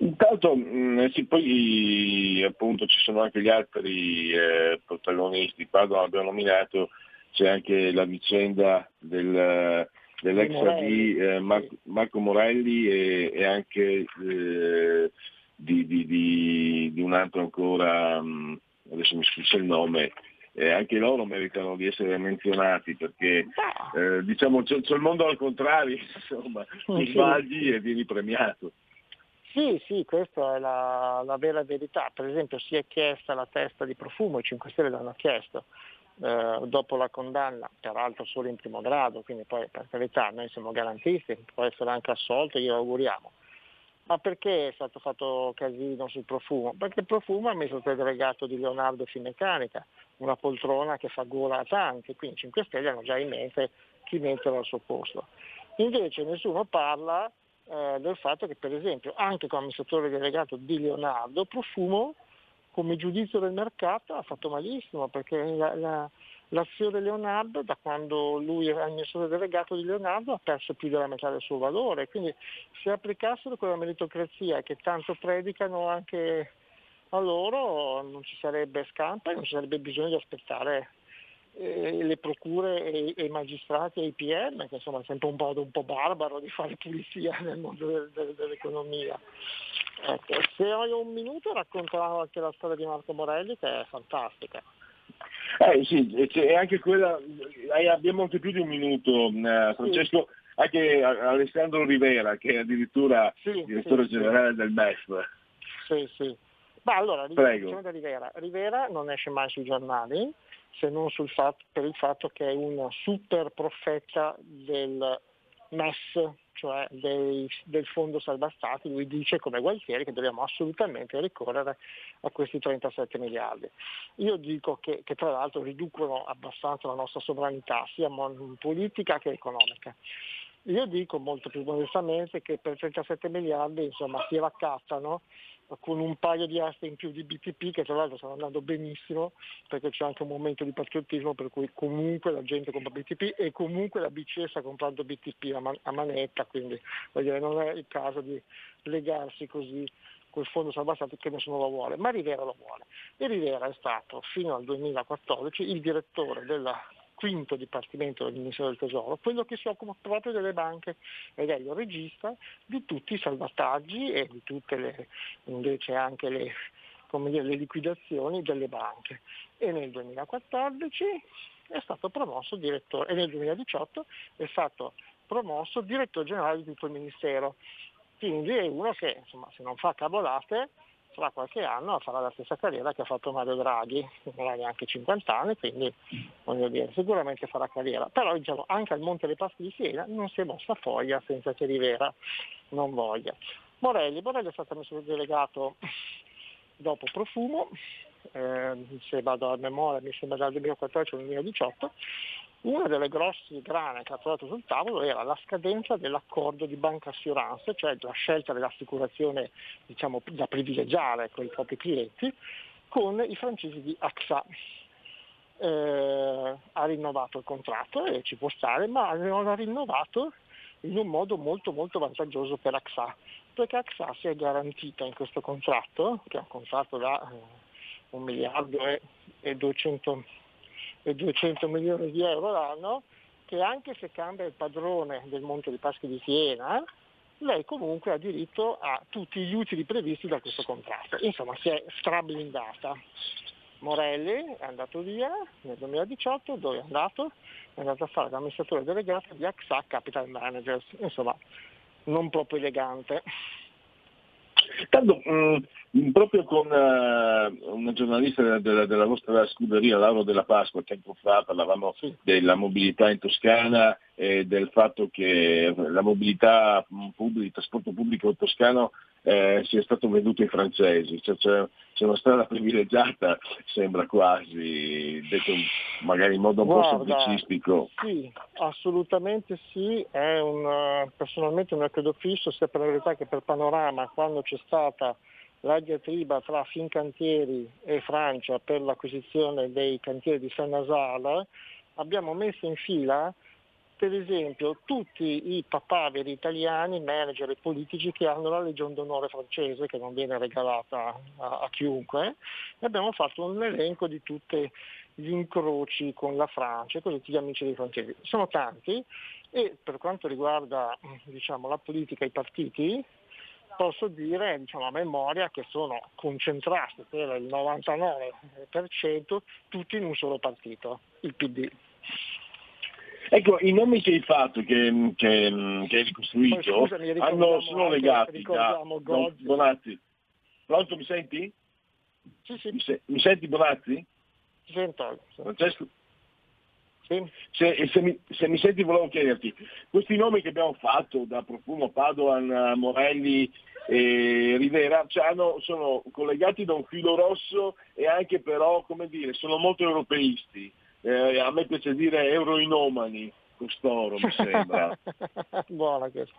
Speaker 4: Intanto mh, sì, poi appunto ci sono anche gli altri eh, protagonisti, quando abbiamo nominato c'è anche la vicenda del, dell'ex AD eh, Marco, Marco Morelli e, e anche eh, di, di, di, di un altro ancora, mm, adesso mi sfugge il nome, eh, anche loro meritano di essere menzionati perché eh, diciamo c'è, c'è, il mondo al contrario, insomma, ti sbagli e vieni premiato.
Speaker 8: Sì, sì, questa è la, la, vera verità. Per esempio si è chiesta la testa di profumo, i 5 Stelle l'hanno chiesto eh, dopo la condanna, peraltro solo in primo grado, quindi poi per carità noi siamo garantisti, può essere anche assolto, glielo auguriamo. Ma perché è stato fatto casino sul profumo? Perché il profumo ha messo il delegato di Leonardo Finmeccanica, una poltrona che fa gola a tanti, quindi 5 Stelle hanno già in mente chi metterlo al suo posto. Invece nessuno parla eh, del fatto che per esempio anche come amministratore delegato di Leonardo, Profumo come giudizio del mercato ha fatto malissimo perché la, la, l'azione Leonardo, da quando lui era amministratore delegato di Leonardo, ha perso più della metà del suo valore. Quindi se applicassero quella meritocrazia che tanto predicano anche a loro, non ci sarebbe scampa e non ci sarebbe bisogno di aspettare eh, le procure e, e, i magistrati e i PM, che insomma è sempre un modo un po' barbaro di fare pulizia nel mondo del, del, dell'economia. Ecco, se ho un minuto racconterò anche la storia di Marco Morelli che è fantastica.
Speaker 4: Eh sì, e anche quella, abbiamo anche più di un minuto, eh, Francesco, sì. anche Alessandro Rivera che è addirittura sì, direttore sì, generale del MEF.
Speaker 8: Sì, sì. Ma allora, Prego. Rivera. Rivera non esce mai sui giornali se non fatto, per il fatto che è un super profeta del MES, cioè dei, del fondo salva stati, lui dice come Gualtieri che dobbiamo assolutamente ricorrere a questi 37 miliardi. Io dico che, che tra l'altro riducono abbastanza la nostra sovranità, sia politica che economica. Io dico molto più modestamente che per 37 miliardi insomma, si raccattano con un paio di aste in più di BTP che tra l'altro stanno andando benissimo perché c'è anche un momento di patriottismo per cui comunque la gente compra BTP e comunque la BCE sta comprando BTP a, man- a manetta, quindi dire, non è il caso di legarsi così col fondo salva stati che nessuno lo vuole, ma Rivera lo vuole. E Rivera è stato fino al 2014 il direttore della quinto dipartimento del Ministero del Tesoro, quello che si occupa proprio delle banche ed è il regista di tutti i salvataggi e di tutte le, invece anche le, dire, le liquidazioni delle banche. E nel 2014 è stato promosso direttore, e nel 2018 è stato promosso direttore generale di tutto il Ministero. Quindi è uno che insomma, se non fa cavolate fra qualche anno farà la stessa carriera che ha fatto Mario Draghi, non ha neanche 50 anni, quindi dire, sicuramente farà carriera. Però diciamo, anche al Monte dei Paschi di Siena non si è mossa foglia senza che Rivera non voglia. Morelli, Morelli è stato messo delegato dopo Profumo, eh, se vado a memoria mi sembra dal 2014 al 2018, una delle grosse grane che ha trovato sul tavolo era la scadenza dell'accordo di banca assurance, cioè la scelta dell'assicurazione diciamo, da privilegiare con i propri clienti, con i francesi di AXA. Eh, ha rinnovato il contratto e ci può stare, ma non ha rinnovato in un modo molto molto vantaggioso per AXA, perché AXA si è garantita in questo contratto, che è un contratto da eh, un miliardo e, e 200 e 200 milioni di euro l'anno, che anche se cambia il padrone del Monte dei Paschi di Siena, lei comunque ha diritto a tutti gli utili previsti da questo contratto. Insomma, si è strablindata. Morelli è andato via nel 2018, dove è andato? È andato a fare l'amministratore delegato di AXA Capital Managers, insomma, non proprio elegante.
Speaker 4: Tanto, mh, mm, proprio con uh, una giornalista della, della, della, vostra scuderia, Lauro della Pasqua, tempo fa parlavamo della mobilità in Toscana e del fatto che la mobilità pubblica, il trasporto pubblico toscano eh, sia stato venduto ai francesi, cioè, c'è, c'è, una strada privilegiata, sembra quasi, detto magari in modo un
Speaker 8: Guarda,
Speaker 4: po' semplicistico.
Speaker 8: Sì, assolutamente sì, è un, personalmente un credo fisso, sia per la verità che per Panorama, quando c'è stata la diatriba tra Fincantieri e Francia per l'acquisizione dei cantieri di Saint-Nazare, abbiamo messo in fila per esempio tutti i papaveri italiani, manager e politici che hanno la Legion d'onore francese che non viene regalata a, a chiunque e abbiamo fatto un elenco di tutti gli incroci con la Francia e con tutti gli amici dei francesi. Sono tanti e per quanto riguarda diciamo, la politica e i partiti posso dire diciamo, a memoria che sono concentrati per il 99% tutti in un solo partito, il PD.
Speaker 4: Ecco, i nomi che hai fatto, che, che, che hai ricostruito,
Speaker 8: scusami,
Speaker 4: hanno, sono
Speaker 8: anche,
Speaker 4: legati da
Speaker 8: Gozzi.
Speaker 4: Bonazzi. Pronto, mi senti?
Speaker 8: Sì, sì.
Speaker 4: Mi, se, mi senti Bonazzi?
Speaker 8: Sento.
Speaker 4: Francesco?
Speaker 8: Sì.
Speaker 4: Se, se, mi, se, mi, senti volevo chiederti, questi nomi che abbiamo fatto, da Profumo, Padoan, Morelli e Rivera, cioè hanno, sono collegati da un filo rosso e anche però, come dire, sono molto europeisti eh, a me piace dire euroinomani, costoro mi sembra.
Speaker 8: Buona questa.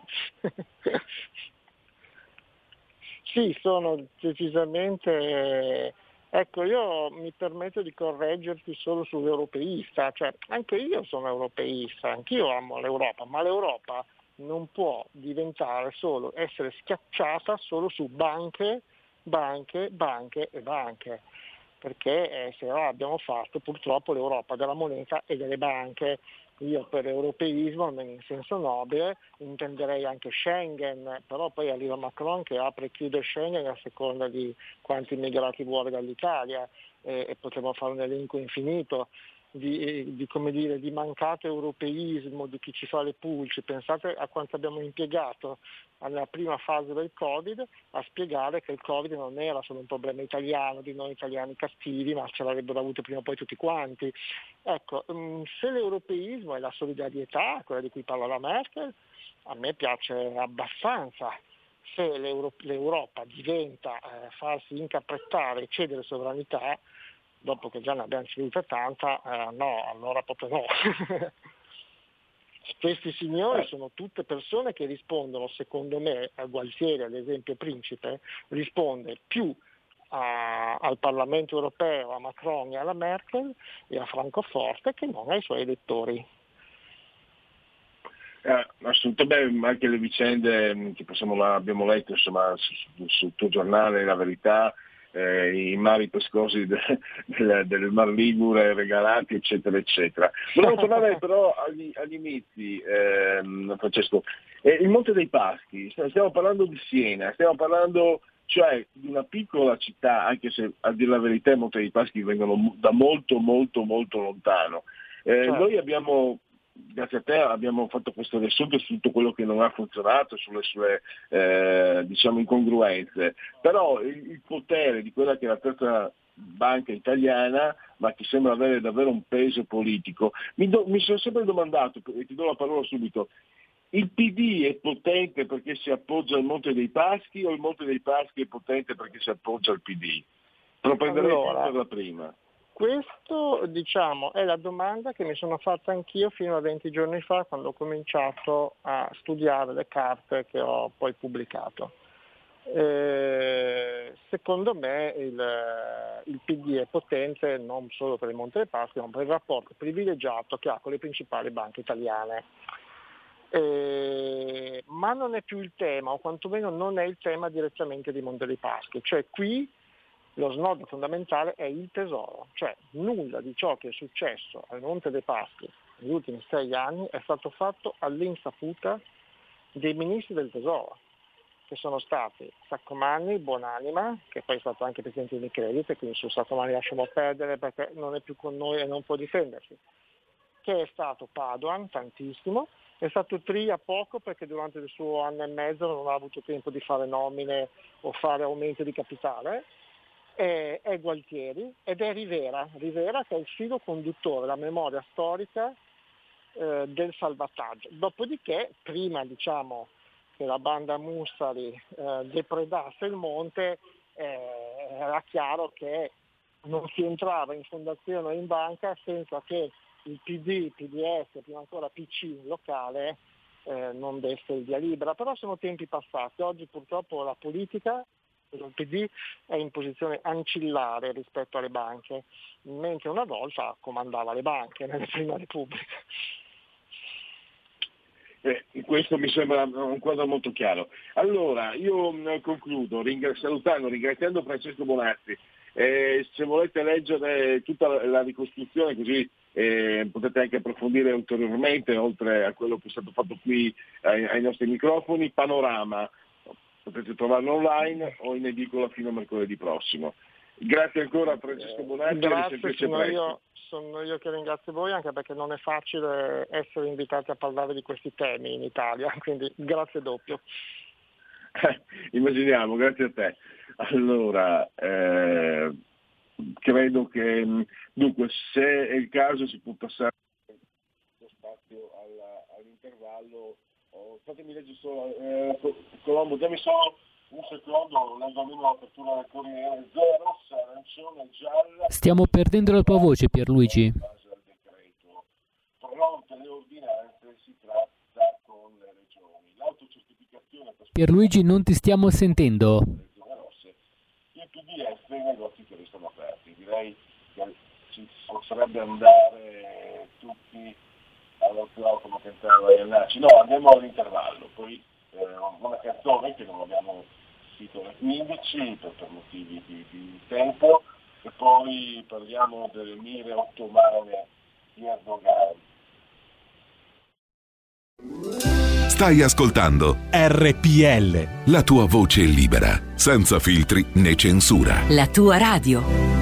Speaker 8: sì, sono decisamente... Ecco, io mi permetto di correggerti solo sull'europeista, cioè anche io sono europeista, anch'io amo l'Europa, ma l'Europa non può diventare solo, essere schiacciata solo su banche, banche, banche e banche perché eh, se no abbiamo fatto purtroppo l'Europa della moneta e delle banche. Io per europeismo, in senso nobile, intenderei anche Schengen, però poi arriva Macron che apre e chiude Schengen a seconda di quanti immigrati vuole dall'Italia e, e potremmo fare un elenco infinito di, di, dire, di, mancato europeismo di chi ci fa le pulci, pensate a quanto abbiamo impiegato nella prima fase del Covid a spiegare che il Covid non era solo un problema italiano, di noi italiani cattivi, ma ce l'avrebbero avuto prima o poi tutti quanti. Ecco, mm, se l'europeismo è la solidarietà, quella di cui parla la Merkel, a me piace abbastanza. Se l'Europa diventa eh, farsi incaprettare e cedere sovranità, dopo che già ne abbiamo ceduta tanta, eh, no, allora proprio no. Questi signori sono tutte persone che rispondono, secondo me, a Gualtieri, ad esempio Principe, risponde più a, al Parlamento europeo, a Macron e alla Merkel e a Francoforte che non ai suoi elettori.
Speaker 4: Eh, assolutamente, anche le vicende che possiamo, abbiamo letto insomma, sul, sul tuo giornale, La Verità, eh, i mari pescosi de, del, del Mar Ligure regalati, eccetera, eccetera. Volevo tornare però agli, agli inizi, ehm, Francesco. Eh, il Monte dei Paschi, stiamo parlando di Siena, stiamo parlando cioè di una piccola città, anche se a dire la verità i Monte dei Paschi vengono da molto, molto, molto lontano. Eh, certo. Noi abbiamo grazie a te abbiamo fatto questo riassunto su tutto quello che non ha funzionato, sulle sue eh, diciamo, incongruenze, però il, il, potere di quella che è la terza banca italiana, ma che sembra avere davvero un peso politico, mi, do, mi sono sempre domandato, e ti do la parola subito, il PD è potente perché si appoggia al Monte dei Paschi o il Monte dei Paschi è potente perché si appoggia al PD? Lo prenderei
Speaker 8: Allora.
Speaker 4: per la prima.
Speaker 8: Questo diciamo, è la domanda che mi sono fatta anch'io fino a 20 giorni fa quando ho cominciato a studiare le carte che ho poi pubblicato. Eh, secondo me il, il PD è potente non solo per il Monte dei Paschi, ma per il rapporto privilegiato che ha con le principali banche italiane. Eh, ma non è più il tema, o quantomeno non è il tema direttamente di Monte dei Paschi, cioè qui lo snodo fondamentale è il tesoro, cioè nulla di ciò che è successo al Monte dei Paschi negli ultimi sei anni è stato fatto all'insaputa dei ministri del tesoro, che sono stati Saccomanni, Buonanima, che poi è stato anche presidente di Credit, e quindi su Saccomanni lasciamo perdere perché non è più con noi e non può difendersi, che è stato Padoan tantissimo, è stato Tria poco perché durante il suo anno e mezzo non ha avuto tempo di fare nomine o fare aumento di capitale, è, è Gualtieri ed è Rivera, Rivera che è il filo conduttore, la memoria storica eh, del salvataggio. Dopodiché, prima diciamo che la banda Mussari eh, depredasse il monte, eh, era chiaro che non si entrava in fondazione o in banca senza che il PD, PDS, prima ancora PC locale eh, non desse il via libera, però sono tempi passati, oggi purtroppo la politica il PD è in posizione ancillare rispetto alle banche, mentre una volta comandava le banche nella prima repubblica.
Speaker 4: Eh, questo mi sembra un quadro molto chiaro. Allora, io mh, concludo ringra- salutando, ringraziando Francesco Bonazzi. Eh, se volete leggere tutta la, ricostruzione così eh, potete anche approfondire ulteriormente, oltre a quello che è stato fatto qui ai, ai nostri microfoni, Panorama, potete trovarlo online o in edicola fino a mercoledì prossimo. Grazie ancora a Francesco Bonazzi.
Speaker 8: Grazie,
Speaker 4: risentirci
Speaker 8: sono io, sono io che ringrazio voi anche perché non è facile essere invitati a parlare di questi temi in Italia, quindi grazie doppio.
Speaker 4: Immaginiamo, grazie a te. Allora, eh, credo che mh, dunque se è il caso si può passare lo spazio alla- all'intervallo. Oh, fatemi leggere solo, eh, Colombo, dammi solo un secondo, leggo almeno l'apertura del Corriere, zona rossa, arancione, gialla,
Speaker 9: Stiamo perdendo la tua voce, Pierluigi.
Speaker 4: pronte le ordinanze, si tratta con le regioni. L'autocertificazione
Speaker 9: Pierluigi, non ti stiamo sentendo.
Speaker 4: il PDF e i negozi che restano aperti. Direi che ci potrebbe andare tutti zoo come cantava Iannacci. No, andiamo all'intervallo, poi eh, una canzone che non abbiamo sentito alle 15 per, per motivi di, di tempo e poi parliamo delle mire ottomane di Erdogan.
Speaker 10: Stai ascoltando
Speaker 6: RPL.
Speaker 10: la tua voce libera, senza filtri né censura.
Speaker 11: La tua radio.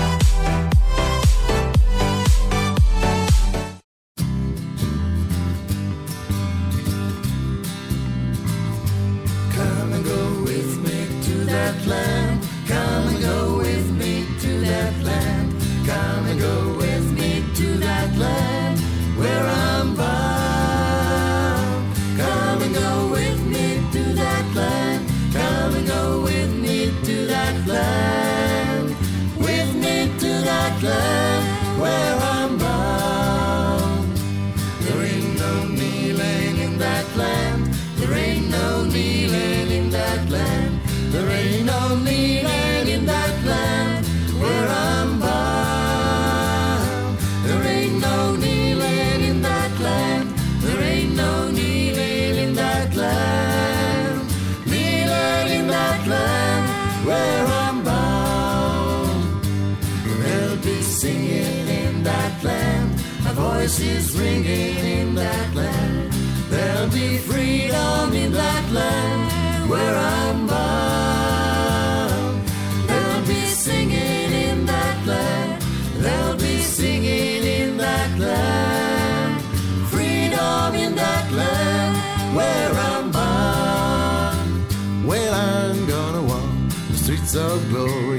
Speaker 12: Voices ringing in that land. There'll be freedom in that land where I'm bound. There'll be singing in that land. There'll be singing in that land. Freedom in that land where I'm bound. Well, I'm gonna walk the streets of glory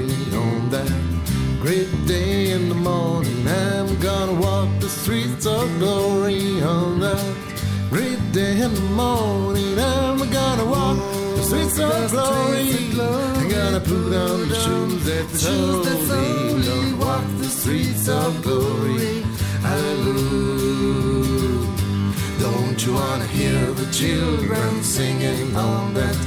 Speaker 12: streets of glory on that great day in the morning. I'm gonna walk the streets of glory. I'm gonna put on the shoes that holy. Walk the streets of glory. Hallelujah. Don't you wanna hear the children singing on that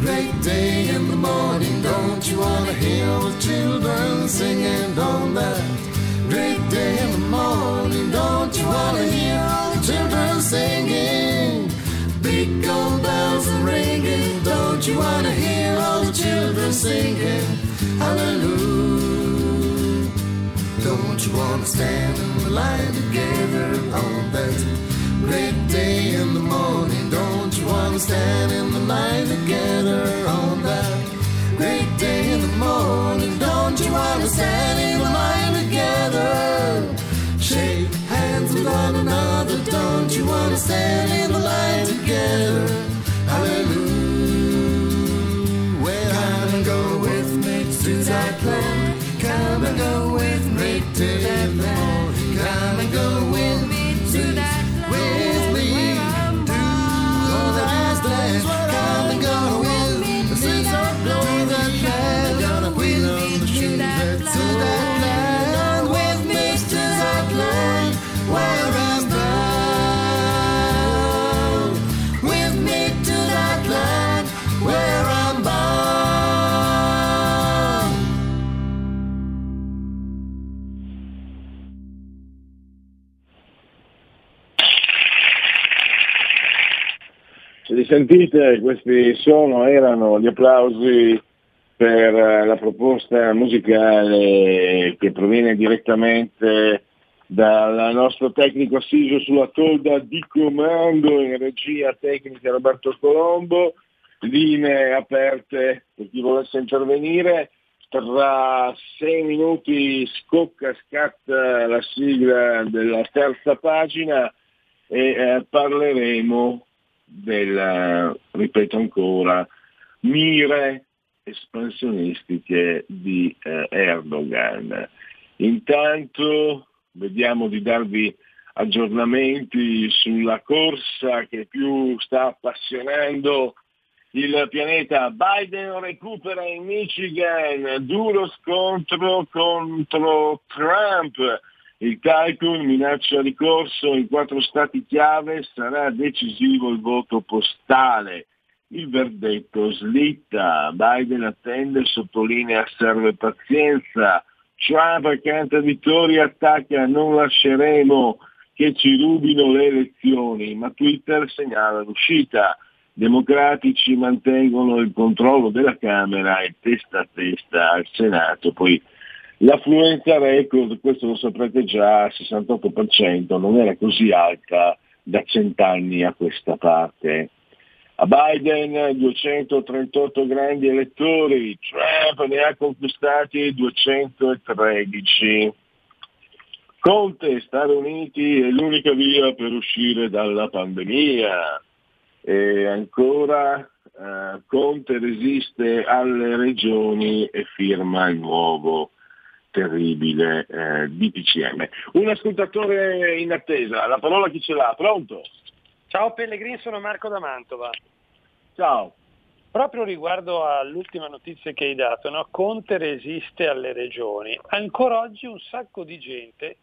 Speaker 12: great day in the morning? Don't you wanna hear the children singing on that great day in the morning? Don't you wanna hear all the children singing? Big gold bells are ringing. Don't you wanna hear all the children singing? Hallelujah. Don't you wanna stand in the line together on that great day in the morning? Don't you wanna stand in the line together on that great day in the morning? Don't you wanna stand in the line together? Shake hands with one another. Don't you wanna stand in the line together? Hallelujah. Well, come and go with me to that land. Come and go with me to that land. Come and go with
Speaker 4: sentite, questi sono, erano gli applausi per eh, la proposta musicale che proviene direttamente dal nostro tecnico assiso sulla tolda di comando in regia tecnica Roberto Colombo, linee aperte per chi volesse intervenire, tra sei minuti scocca, scatta la sigla della terza pagina e eh, parleremo del, ripeto ancora, mire espansionistiche di eh, Erdogan. Intanto vediamo di darvi aggiornamenti sulla corsa che più sta appassionando il pianeta. Biden recupera in Michigan, duro scontro contro Trump. Il Tycoon minaccia ricorso in quattro stati chiave, sarà decisivo il voto postale. Il verdetto slitta, Biden attende, sottolinea serve pazienza, Trump canta vittoria, attacca non lasceremo che ci rubino le elezioni, ma Twitter segnala l'uscita. Democratici mantengono il controllo della Camera e testa a testa al Senato, poi L'affluenza record, questo lo saprete già, 68%, non era così alta da cent'anni a questa parte. A Biden 238 grandi elettori, Trump ne ha conquistati 213. Conte, Stati Uniti è l'unica via per uscire dalla pandemia. E ancora eh, Conte resiste alle regioni e firma il nuovo terribile eh, DPCM. Un ascoltatore in attesa, la parola chi ce l'ha? Pronto?
Speaker 13: Ciao Pellegrini, sono Marco da Mantova.
Speaker 4: Ciao.
Speaker 13: Proprio riguardo all'ultima notizia che hai dato, no? Conte resiste alle regioni. Ancora oggi un sacco di gente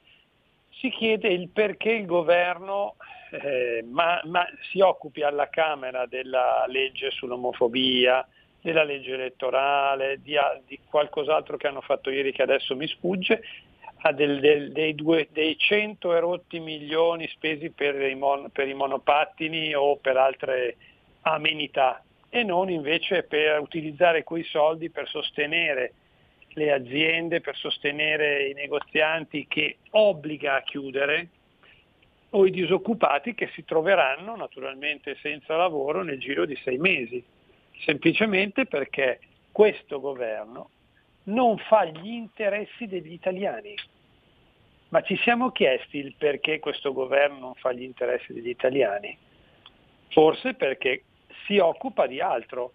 Speaker 13: si chiede il perché il governo eh, ma, ma si occupi alla Camera della legge sull'omofobia, della legge elettorale, di, di, qualcos'altro che hanno fatto ieri che adesso mi sfugge, del, del, dei, due, dei 100 erotti milioni spesi per i, mon, per i monopattini o per altre amenità. E non invece per utilizzare quei soldi per sostenere le aziende, per sostenere i negozianti che obbliga a chiudere o i disoccupati che si troveranno naturalmente senza lavoro nel giro di sei mesi, semplicemente perché questo governo non fa gli interessi degli italiani. Ma ci siamo chiesti il perché questo governo non fa gli interessi degli italiani? Forse perché si occupa di altro,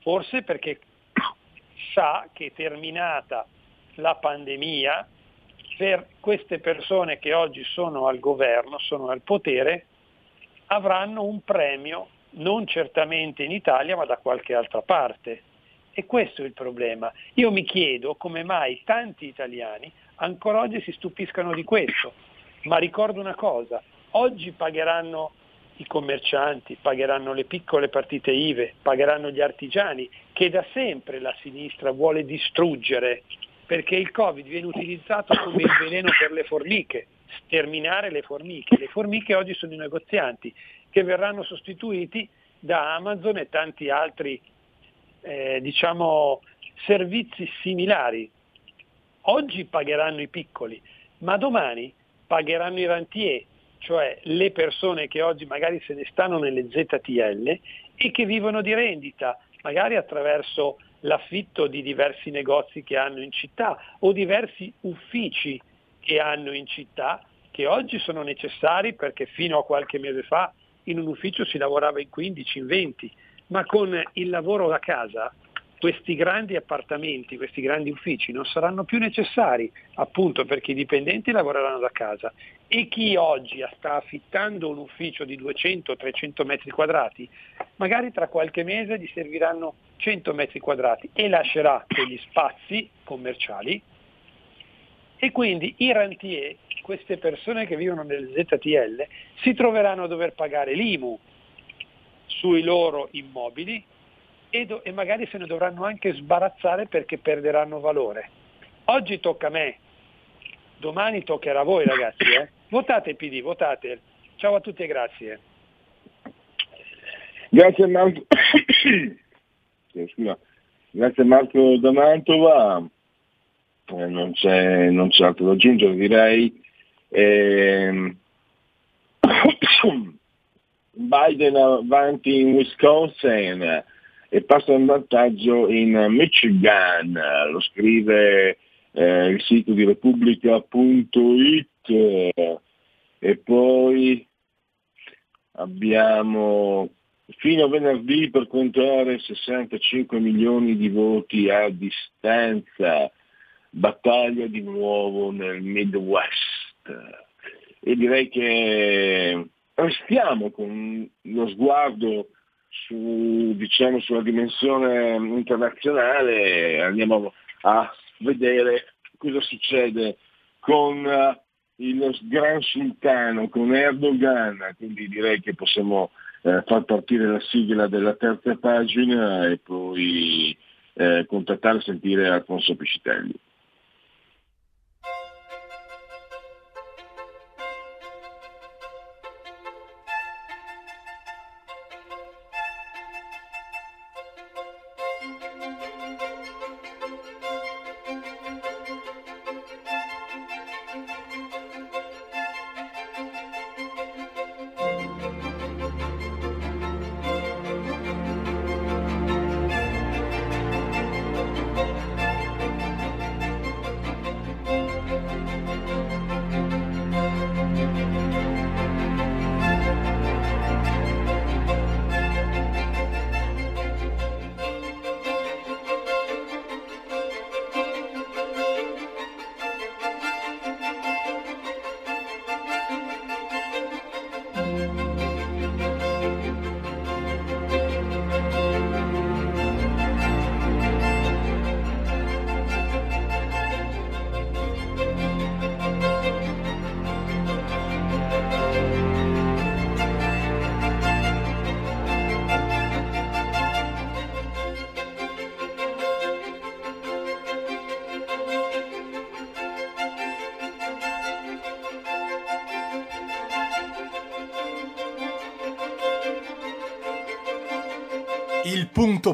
Speaker 13: forse perché sa che terminata la pandemia, per queste persone che oggi sono al governo, sono al potere, avranno un premio non certamente in Italia ma da qualche altra parte. E questo è il problema. Io mi chiedo come mai tanti italiani ancora oggi si stupiscano di questo, ma ricordo una cosa, oggi pagheranno i commercianti, pagheranno le piccole partite IVE, pagheranno gli artigiani, che da sempre la sinistra vuole distruggere, perché il Covid viene utilizzato come il veleno per le formiche, sterminare le formiche. Le formiche oggi sono i negozianti che verranno sostituiti da Amazon e tanti altri eh, diciamo, servizi similari. Oggi pagheranno i piccoli, ma domani pagheranno i rentier, cioè le persone che oggi magari se ne stanno nelle ZTL e che vivono di rendita, magari attraverso l'affitto di diversi negozi che hanno in città o diversi uffici che hanno in città che oggi sono necessari perché fino a qualche mese fa in un ufficio si lavorava in 15, in 20, ma con il lavoro da casa questi grandi appartamenti, questi grandi uffici non saranno più necessari, appunto perché i dipendenti lavoreranno da casa. E chi oggi sta affittando un ufficio di 200-300 metri quadrati, magari tra qualche mese gli serviranno 100 metri quadrati e lascerà quegli spazi commerciali. E quindi i rentier, queste persone che vivono nel ZTL, si troveranno a dover pagare l'IMU sui loro immobili e, do- e magari se ne dovranno anche sbarazzare perché perderanno valore. Oggi tocca a me, domani toccherà a voi ragazzi. Eh? Votate PD, votate. Ciao a tutti e grazie.
Speaker 4: Grazie Marco. Grazie Marco da Mantova, eh, non, c'è, non c'è altro da aggiungere direi. Eh, Biden avanti in Wisconsin e passa in vantaggio in Michigan, lo scrive eh, il sito di repubblica.it e poi abbiamo fino a venerdì per contare 65 milioni di voti a distanza, battaglia di nuovo nel Midwest e direi che restiamo con lo sguardo su, diciamo, sulla dimensione internazionale, andiamo a vedere cosa succede con uh, il Gran Sultano, con Erdogan, quindi direi che possiamo eh, far partire la sigla della terza pagina e poi eh, contattare e sentire Alfonso Piscitelli.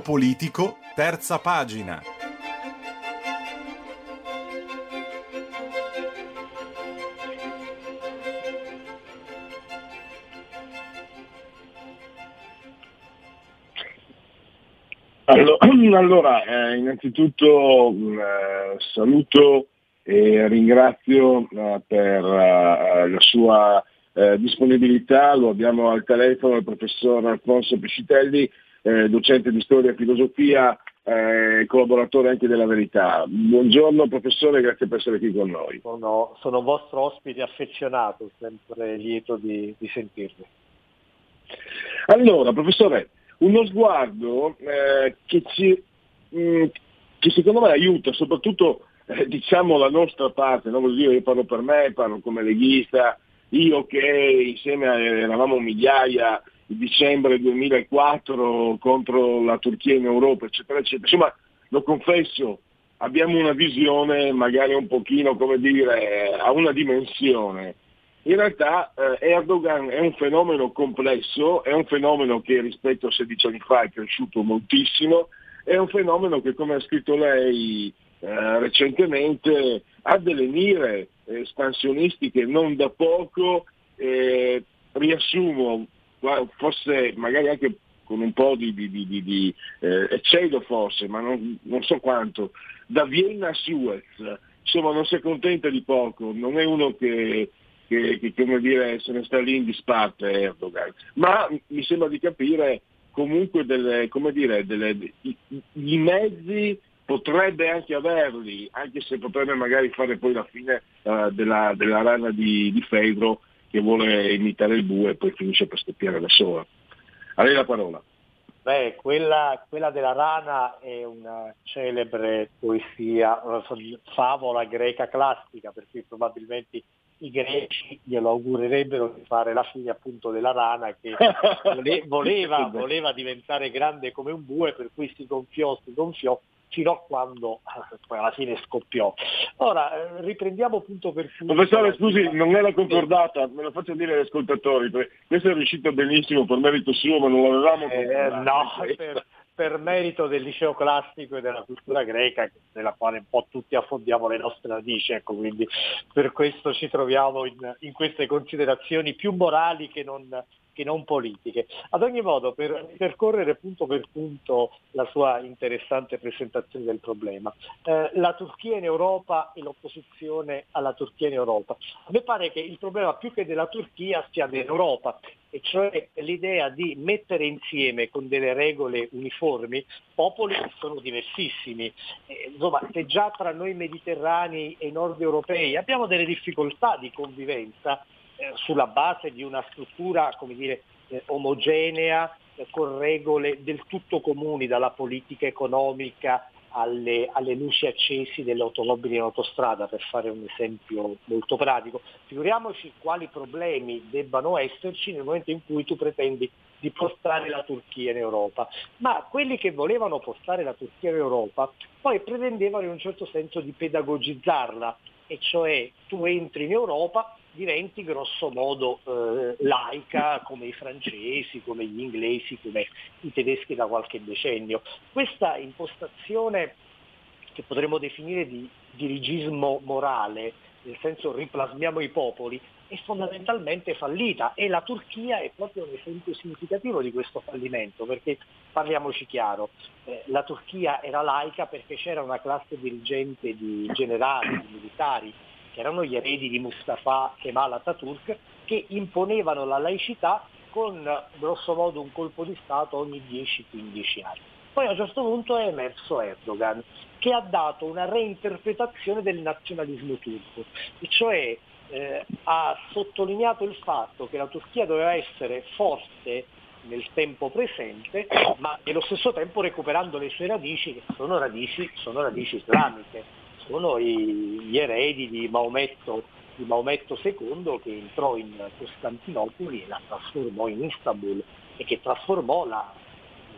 Speaker 5: politico, terza pagina.
Speaker 4: Allora, eh, innanzitutto mm, eh, saluto e ringrazio eh, per eh, la sua eh, disponibilità, lo abbiamo al telefono il professor Alfonso Pescitelli, eh, docente di storia e filosofia, eh, collaboratore anche della Verità. Buongiorno professore, grazie per essere qui con noi.
Speaker 14: Sono, sono vostro ospite affezionato, sempre lieto di, di sentirvi.
Speaker 4: Allora, professore, uno sguardo eh, che, ci, mh, che secondo me aiuta soprattutto eh, diciamo la nostra parte, no? Voglio dire, io parlo per me, parlo come leghista, io che insieme eravamo migliaia dicembre 2004 contro la Turchia in Europa, eccetera, eccetera. Insomma, lo confesso, abbiamo una visione magari un pochino, come dire, a una dimensione. In realtà eh, Erdogan è un fenomeno complesso, è un fenomeno che rispetto a 16 anni fa è cresciuto moltissimo, è un fenomeno che, come ha scritto lei eh, recentemente, ha delle mire eh, espansionistiche non da poco. eh, riassumo, forse magari anche con un po' di, di- di- di- eh, eccedo forse, ma non, non so quanto, da Vienna a Suez, insomma non si accontenta di poco, non è uno che, che- che, come dire, se ne sta lì in disparte Erdogan, ma mi sembra di capire comunque delle, come dire, delle, i, i mezzi potrebbe anche averli, anche se potrebbe magari fare poi la fine eh, della, della rana di, di Fedro che vuole imitare il bue e poi finisce per scoppiare da sola. A lei la parola.
Speaker 14: Beh, quella, quella della rana è una celebre poesia, una favola greca classica, per cui probabilmente i greci glielo augurerebbero di fare la fine appunto della rana che vole- voleva, voleva diventare grande come un bue, per cui si gonfiò, si gonfiò fino a quando poi alla fine scoppiò. Ora, eh, riprendiamo punto per punto.
Speaker 4: Professore, scusi, non è la concordata, me lo faccio dire agli ascoltatori, questo è riuscito benissimo per merito suo, ma non l'avevamo
Speaker 14: Eh, no, per, per merito del liceo classico e della cultura greca, nella quale un po' tutti affondiamo le nostre radici, ecco, quindi per questo ci troviamo in, in queste considerazioni più morali che non, che non politiche. Ad ogni modo, per percorrere punto per punto la sua interessante presentazione del problema, eh, la Turchia in Europa e l'opposizione alla Turchia in Europa. A me pare che il problema più che della Turchia sia dell'Europa, e cioè l'idea di mettere insieme con delle regole uniformi popoli che sono diversissimi. Eh, insomma, se già tra noi mediterranei e nord europei abbiamo delle difficoltà di convivenza sulla base di una struttura, come dire, eh, omogenea, eh, con regole del tutto comuni, dalla politica economica alle, alle luci accesi delle automobili in autostrada, per fare un esempio molto pratico. Figuriamoci quali problemi debbano esserci nel momento in cui tu pretendi di portare la Turchia in Europa. Ma quelli che volevano portare la Turchia in Europa poi pretendevano in un certo senso di pedagogizzarla, e cioè tu entri in Europa, diventi grosso modo eh, laica come i francesi, come gli inglesi, come i tedeschi da qualche decennio. Questa impostazione che potremmo definire di dirigismo morale, nel senso riplasmiamo i popoli, è fondamentalmente fallita e la Turchia è proprio un esempio significativo di questo fallimento, perché parliamoci chiaro, eh, la Turchia era laica perché c'era una classe dirigente di generali, di militari, che erano gli eredi di Mustafa Kemal Atatürk, che imponevano la laicità con grosso modo un colpo di Stato ogni 10-15 anni. Poi a un certo punto è emerso Erdogan, che ha dato una reinterpretazione del nazionalismo turco, e cioè eh, ha sottolineato il fatto che la Turchia doveva essere forte nel tempo presente, ma nello stesso tempo recuperando le sue radici, che sono radici, sono radici islamiche, sono gli eredi di Maometto, di Maometto II che entrò in Costantinopoli e la trasformò in Istanbul e che trasformò la,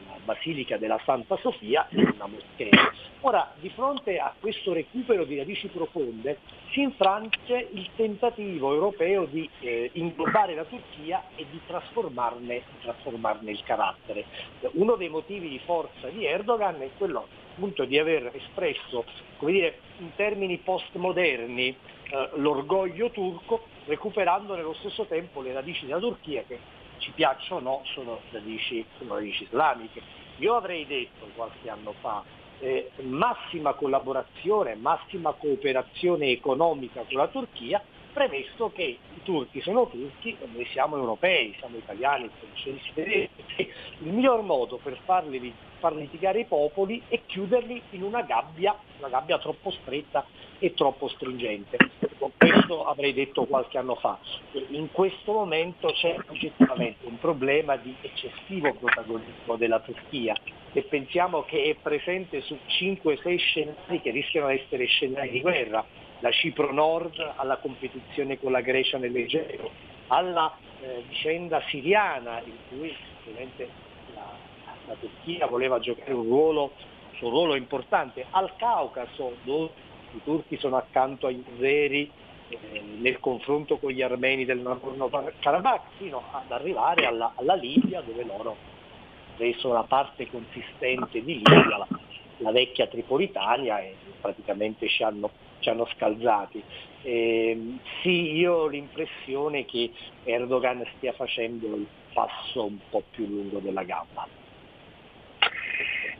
Speaker 14: la Basilica della Santa Sofia in una moschea. Ora, di fronte a questo recupero di radici profonde, si infrange il tentativo europeo di eh, inglobare la Turchia e di trasformarne, di trasformarne il carattere. Uno dei motivi di forza di Erdogan è quello appunto di aver espresso, come dire, in termini postmoderni eh, l'orgoglio turco, recuperando nello stesso tempo le radici della Turchia che ci piacciono o no sono radici, sono radici islamiche. Io avrei detto qualche anno fa eh, massima collaborazione, massima cooperazione economica con la Turchia, premesso che i turchi sono turchi e noi siamo europei, siamo italiani, francesi, tedeschi. Il miglior modo per farli, far litigare i popoli è chiuderli in una gabbia, una gabbia troppo stretta e troppo stringente. Questo avrei detto qualche anno fa. In questo momento c'è oggettivamente un problema di eccessivo protagonismo della Turchia e pensiamo che è presente su 5-6 scenari che rischiano di essere scenari di guerra la Cipro Nord alla competizione con la Grecia nell'Egeo, alla eh, vicenda siriana in cui ovviamente la, Turchia voleva giocare un ruolo, un ruolo importante, al Caucaso dove i turchi sono accanto agli azeri eh, nel confronto con gli armeni del Nagorno-Karabakh fino ad arrivare alla, alla Libia dove loro preso la parte consistente di Libia, la, la vecchia Tripolitania e praticamente ci hanno ci hanno scalzati. Eh, sì, io ho l'impressione che Erdogan stia facendo il passo un po' più lungo della gamba.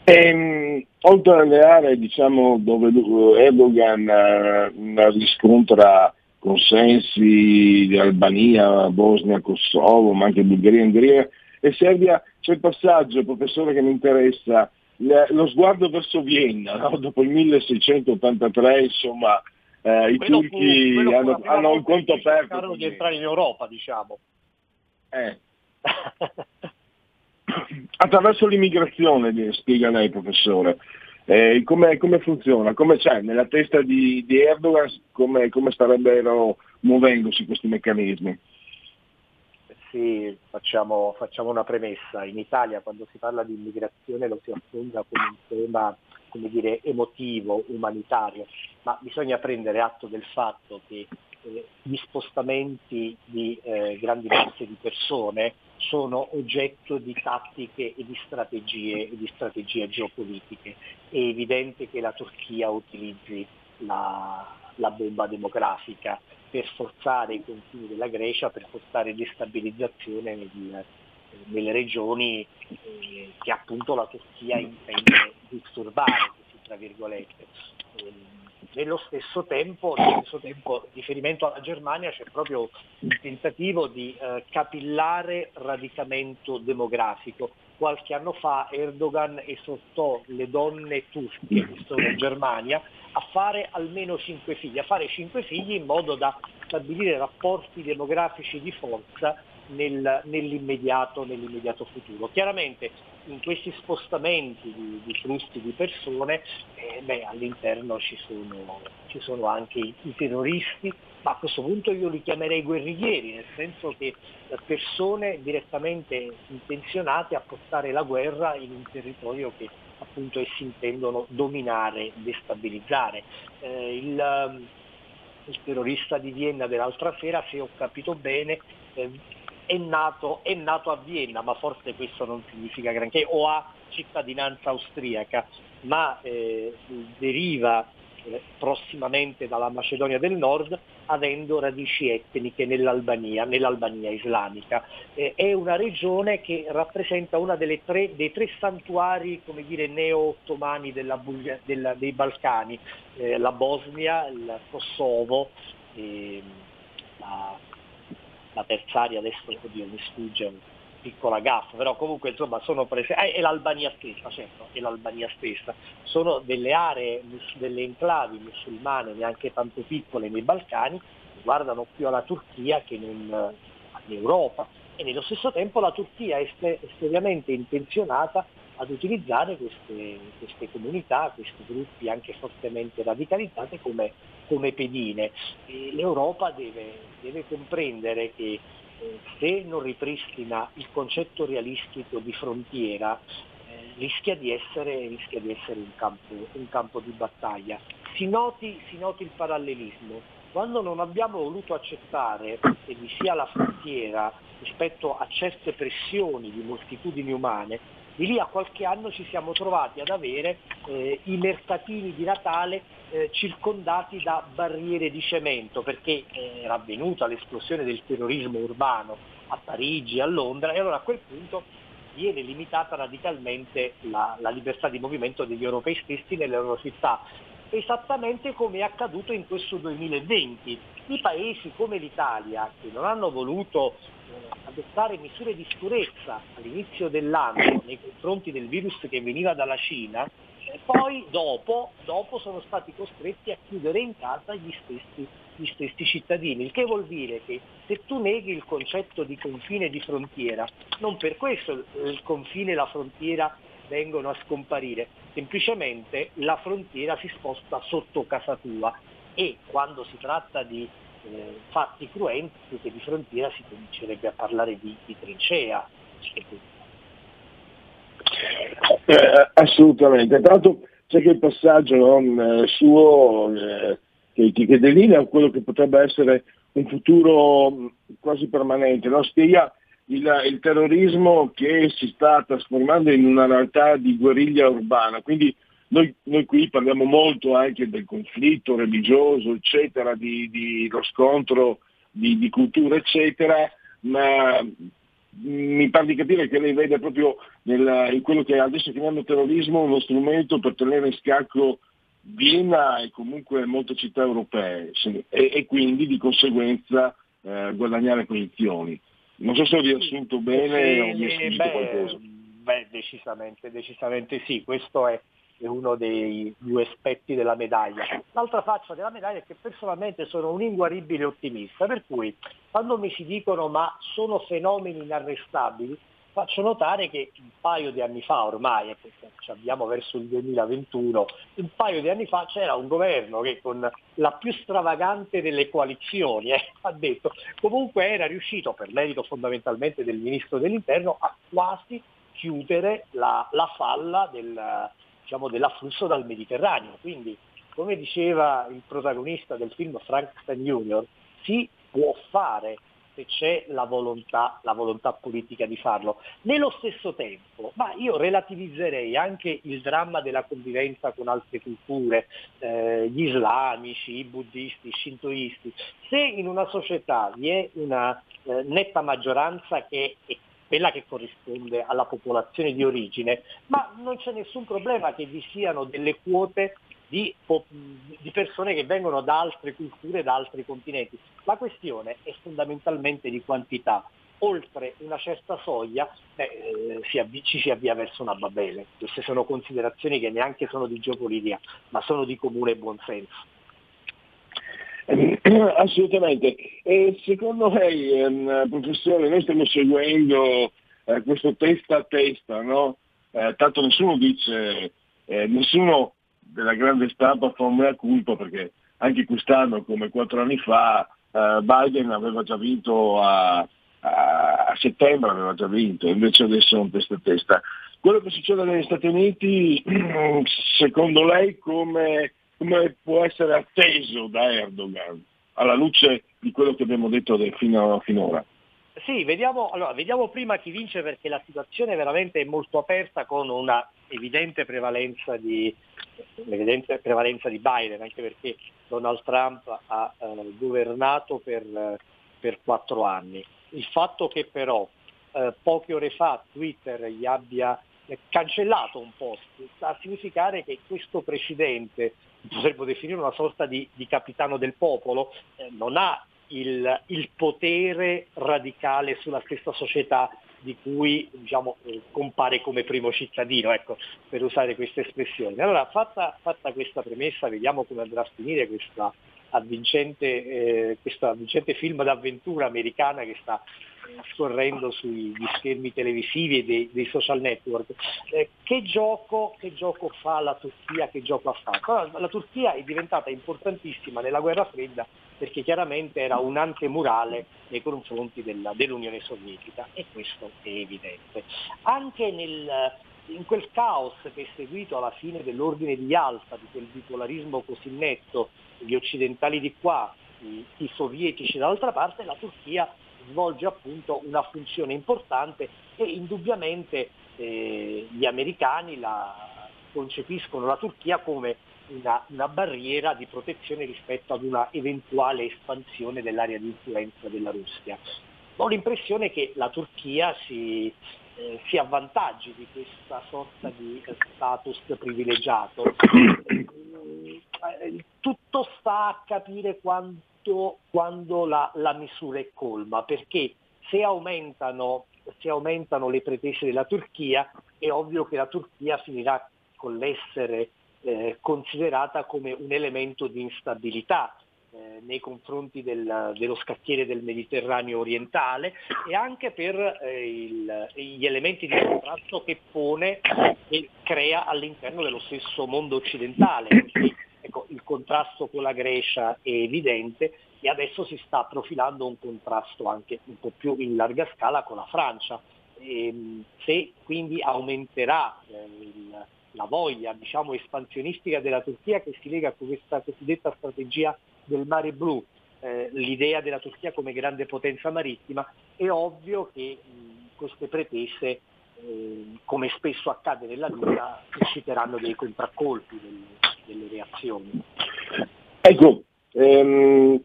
Speaker 4: Ehm, oltre alle aree diciamo, dove Erdogan eh, riscontra consensi di Albania, Bosnia, Kosovo, ma anche Bulgaria, Ungheria e Serbia, c'è il passaggio, professore, che mi interessa, lo sguardo verso Vienna, no? dopo il 1683, insomma, eh, i
Speaker 14: quello
Speaker 4: turchi
Speaker 14: fu,
Speaker 4: hanno, hanno un conto aperto.
Speaker 14: Cercarono di entrare in Europa, diciamo.
Speaker 4: Eh. Attraverso l'immigrazione, spiega lei professore, eh, come, come, funziona? Come c'è nella testa di, di Erdogan, come, come starebbero muovendosi questi meccanismi?
Speaker 14: Sì, facciamo, facciamo, una premessa. In Italia quando si parla di immigrazione lo si affronta come un tema come dire, emotivo, umanitario, ma bisogna prendere atto del fatto che eh, gli spostamenti di eh, grandi masse di persone sono oggetto di tattiche e di strategie, e di strategie geopolitiche. È evidente che la Turchia utilizzi la, la bomba demografica per forzare i confini della Grecia, per forzare destabilizzazione nel, nelle regioni eh, che appunto la Turchia intende disturbare, tra virgolette. Nello stesso tempo, nello stesso tempo, riferimento alla Germania, c'è proprio il tentativo di eh, capillare radicamento demografico. Qualche anno fa Erdogan esortò le donne turche che sono in Germania a fare almeno cinque figli, a fare cinque figli in modo da stabilire rapporti demografici di forza nel, nell'immediato, nell'immediato, futuro. Chiaramente in questi spostamenti di, di flussi di persone eh, beh, all'interno ci sono, ci sono anche i, i, terroristi, ma a questo punto io li chiamerei guerriglieri, nel senso che persone direttamente intenzionate a portare la guerra in un territorio che appunto essi intendono dominare, destabilizzare. Eh, il, il terrorista di Vienna dell'altra sera, se ho capito bene, eh, è, nato, è nato a Vienna, ma forse questo non significa granché, o ha cittadinanza austriaca, ma eh, deriva eh, prossimamente dalla Macedonia del Nord, avendo radici etniche nell'Albania, nell'Albania islamica. Eh, è una regione che rappresenta uno dei tre santuari come dire, neo-ottomani della, della, dei Balcani, eh, la Bosnia, il Kosovo, ehm, la, la terzaria adesso oddio, mi sfugge piccola gaffa, però comunque insomma sono presenti, eh, e l'Albania stessa, certo, e l'Albania stessa, sono delle aree, delle enclavi musulmane neanche tanto piccole nei Balcani, guardano più alla Turchia che non all'Europa. E nello stesso tempo la Turchia è seriamente intenzionata ad utilizzare queste, queste, comunità, questi gruppi anche fortemente radicalizzati come, come pedine. E L'Europa deve, deve comprendere che se non ripristina il concetto realistico di frontiera, eh, rischia, di essere, rischia di essere, un, campo, un campo di battaglia. Si noti, si noti, il parallelismo. Quando non abbiamo voluto accettare che vi sia la frontiera rispetto a certe pressioni di moltitudini umane, di lì a qualche anno ci siamo trovati ad avere eh, i mercatini di Natale eh, circondati da barriere di cemento perché eh, era avvenuta l'esplosione del terrorismo urbano a Parigi, a Londra e allora a quel punto viene limitata radicalmente la, la libertà di movimento degli europei stessi nelle loro città esattamente come è accaduto in questo 2020. I paesi come l'Italia, che non hanno voluto adottare misure di sicurezza all'inizio dell'anno nei confronti del virus che veniva dalla Cina, eh, poi dopo, dopo sono stati costretti a chiudere in casa gli stessi, gli stessi cittadini, il che vuol dire che se tu neghi il concetto di confine e di frontiera, non per questo il confine e la frontiera vengono a scomparire, semplicemente la frontiera si sposta sotto casa tua. E quando si tratta di eh, fatti cruenti che di frontiera si comincerebbe a parlare di, di trincea.
Speaker 4: Eh, assolutamente, tanto c'è che il passaggio no, eh, suo eh, che, che delinea quello che potrebbe essere un futuro mh, quasi permanente, no? spiega il, il, terrorismo che si sta trasformando in una realtà di guerriglia urbana, quindi noi, noi qui parliamo molto anche del conflitto religioso, eccetera, di, di lo scontro di, di cultura, eccetera, ma mi pare di capire che lei vede proprio nel, in quello che adesso chiamiamo terrorismo uno strumento per tenere in scacco Vienna e comunque molte città europee sì, e, e, quindi di conseguenza eh, guadagnare posizioni. Non so se ho riassunto bene sì, o mi è beh, qualcosa.
Speaker 14: Beh, decisamente, decisamente sì, questo è, è uno dei due aspetti della medaglia. L'altra faccia della medaglia è che personalmente sono un inguaribile ottimista, per cui quando mi si dicono ma sono fenomeni inarrestabili, faccio notare che un paio di anni fa ormai, ecco, ci abbiamo verso il 2021, un paio di anni fa c'era un governo che con la più stravagante delle coalizioni eh, ha detto comunque era riuscito, per merito fondamentalmente del ministro dell'interno, a quasi chiudere la, la falla del, diciamo, dell'afflusso dal Mediterraneo. Quindi, come diceva il protagonista del film Frankenstein Junior, si può fare se c'è la volontà, la volontà, politica di farlo. Nello stesso tempo, ma io relativizzerei anche il dramma della convivenza con altre culture, eh, gli islamici, i buddisti, i shintoisti. Se in una società vi è una eh, netta maggioranza che è quella che corrisponde alla popolazione di origine, ma non c'è nessun problema che vi siano delle quote di, di, persone che vengono da altre culture, da altri continenti. La questione è fondamentalmente di quantità. Oltre una certa soglia beh, eh, si avvi- ci si avvia verso una Babele. Queste sono considerazioni che neanche sono di geopolitica, ma sono di comune buonsenso.
Speaker 4: Assolutamente. E secondo lei, ehm, professore, noi stiamo seguendo eh, questo testa a testa, no? eh, tanto nessuno dice, eh, nessuno della grande stampa fa un mea culpa perché anche quest'anno, come quattro anni fa, eh, Biden aveva già vinto a, a, settembre, aveva già vinto, invece adesso è un testa a testa. Quello che succede negli Stati Uniti, secondo lei, come, come può essere atteso da Erdogan, alla luce di quello che abbiamo detto fino, finora?
Speaker 14: Sì, vediamo, allora, vediamo prima chi vince perché la situazione veramente è molto aperta con una evidente prevalenza di, l'evidente prevalenza di Biden, anche perché Donald Trump ha eh, governato per, per, quattro anni. Il fatto che però eh, poche ore fa Twitter gli abbia cancellato un post sta a significare che questo presidente, potremmo definire una sorta di, di capitano del popolo, eh, non ha il, il, potere radicale sulla stessa società di cui diciamo, eh, compare come primo cittadino, ecco, per usare queste espressioni. Allora, fatta, fatta, questa premessa, vediamo come andrà a finire questa avvincente, eh, questo avvincente film d'avventura americana che sta scorrendo sugli schermi televisivi e dei, dei social network. Eh, che, gioco, che, gioco, fa la Turchia? Che gioco ha fatto? La Turchia è diventata importantissima nella guerra fredda perché chiaramente era un antemurale nei confronti della, dell'Unione Sovietica e questo è evidente. Anche nel, in quel caos che è seguito alla fine dell'ordine di Yalta, di quel bipolarismo così netto, gli occidentali di qua, i, i sovietici dall'altra parte, la Turchia svolge appunto una funzione importante e indubbiamente eh, gli americani la, concepiscono la Turchia come una, una, barriera di protezione rispetto ad una eventuale espansione dell'area di influenza della Russia. Ho l'impressione che la Turchia si, eh, si avvantaggi di questa sorta di status privilegiato. Eh, tutto sta a capire quanto, quando la, la misura è colma, perché se aumentano, se aumentano le pretese della Turchia è ovvio che la Turchia finirà con l'essere eh, considerata come un elemento di instabilità eh, nei confronti del, dello scacchiere del Mediterraneo orientale e anche per eh, il, gli elementi di contrasto che pone e crea all'interno dello stesso mondo occidentale. Quindi, contrasto con la Grecia è evidente e adesso si sta profilando un contrasto anche un po' più in larga scala con la Francia. E, ehm, se quindi aumenterà eh, il, la voglia diciamo, espansionistica della Turchia che si lega a questa cosiddetta strategia del mare blu, eh, l'idea della Turchia come grande potenza marittima, è ovvio che mh, queste pretese, eh, come spesso accade nella vita, susciteranno dei contraccolpi, delle, delle reazioni.
Speaker 4: Ecco, ehm,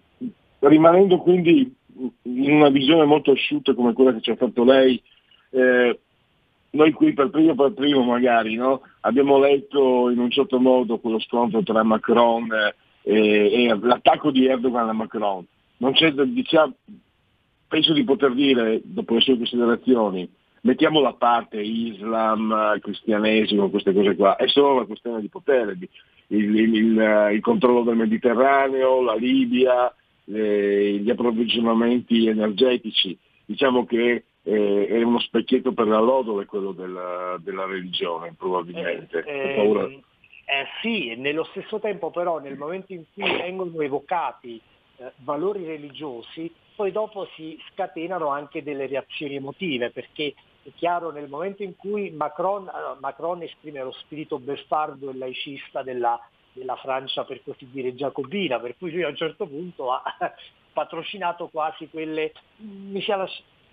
Speaker 4: rimanendo quindi in una visione molto asciutta come quella che ci ha fatto lei, eh, noi qui per primo per primo magari no? abbiamo letto in un certo modo quello scontro tra Macron e, e l'attacco di Erdogan a Macron. Diciamo, penso di poter dire, dopo le sue considerazioni, mettiamo da parte Islam, cristianesimo, queste cose qua, è solo una questione di potere, il, il, il, il controllo del Mediterraneo, la Libia, le, gli approvvigionamenti energetici. Diciamo che eh, è uno specchietto per la lodole quello della, della religione, probabilmente.
Speaker 14: Eh, eh, eh, sì, nello stesso tempo però nel momento in cui vengono evocati eh, valori religiosi, poi dopo si scatenano anche delle reazioni emotive, perché è chiaro nel momento in cui Macron, allora, Macron esprime lo spirito beffardo e laicista della, della Francia per così dire giacobina, per cui lui a un certo punto ha patrocinato quasi quelle, mi sia,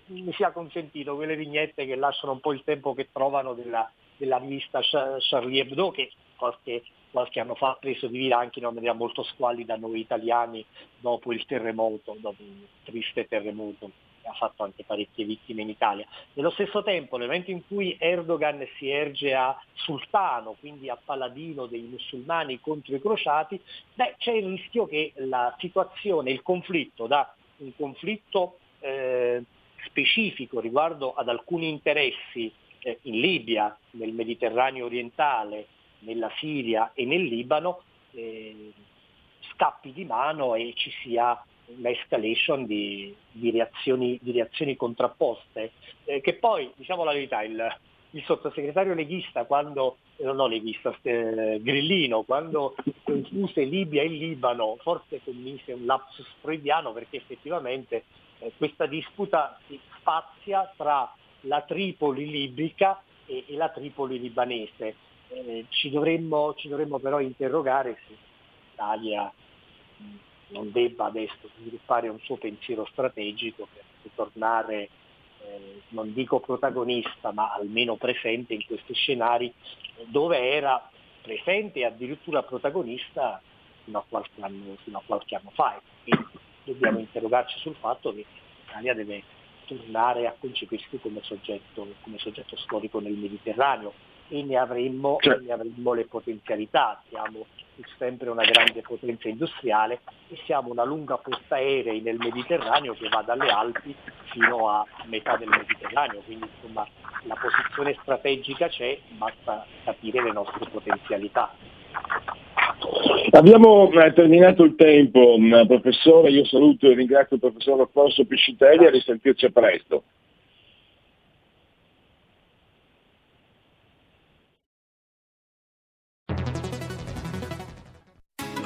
Speaker 14: mi sia consentito, quelle vignette che lasciano un po' il tempo che trovano della, della rivista Charlie Hebdo che qualche, qualche anno fa ha preso di vita anche in una maniera molto squallida noi italiani dopo il terremoto, dopo un triste terremoto ha fatto anche parecchie vittime in Italia. Nello stesso tempo, nel momento in cui Erdogan si erge a sultano, quindi a paladino dei musulmani contro i crociati, beh, c'è il rischio che la situazione, il conflitto, da un conflitto eh, specifico riguardo ad alcuni interessi eh, in Libia, nel Mediterraneo orientale, nella Siria e nel Libano, eh, scappi di mano e ci sia un'escalation di, di, reazioni, di reazioni, contrapposte, eh, che poi, diciamo la verità, il, il sottosegretario leghista, quando, eh, no leghista, eh, Grillino, quando confuse Libia e Libano, forse commise un lapsus freudiano perché effettivamente eh, questa disputa si spazia tra la Tripoli libica e, e la Tripoli libanese. Eh, ci, dovremmo, ci, dovremmo, però interrogare se l'Italia non debba adesso sviluppare un suo pensiero strategico per tornare, eh, non dico protagonista, ma almeno presente in questi scenari dove era presente e addirittura protagonista fino a qualche anno, a qualche anno fa. quindi dobbiamo interrogarci sul fatto che l'Italia deve tornare a concepirsi come soggetto, come soggetto storico nel Mediterraneo e ne avremmo, cioè. ne avremmo le potenzialità. Siamo sempre una grande potenza industriale e siamo una lunga portaerei nel Mediterraneo che va dalle Alpi fino a metà del Mediterraneo, quindi insomma la posizione strategica c'è, basta capire le nostre potenzialità.
Speaker 4: Abbiamo eh, terminato il tempo, mm, professore, io saluto e ringrazio il professor Alfonso Piscitelli e a risentirci a presto.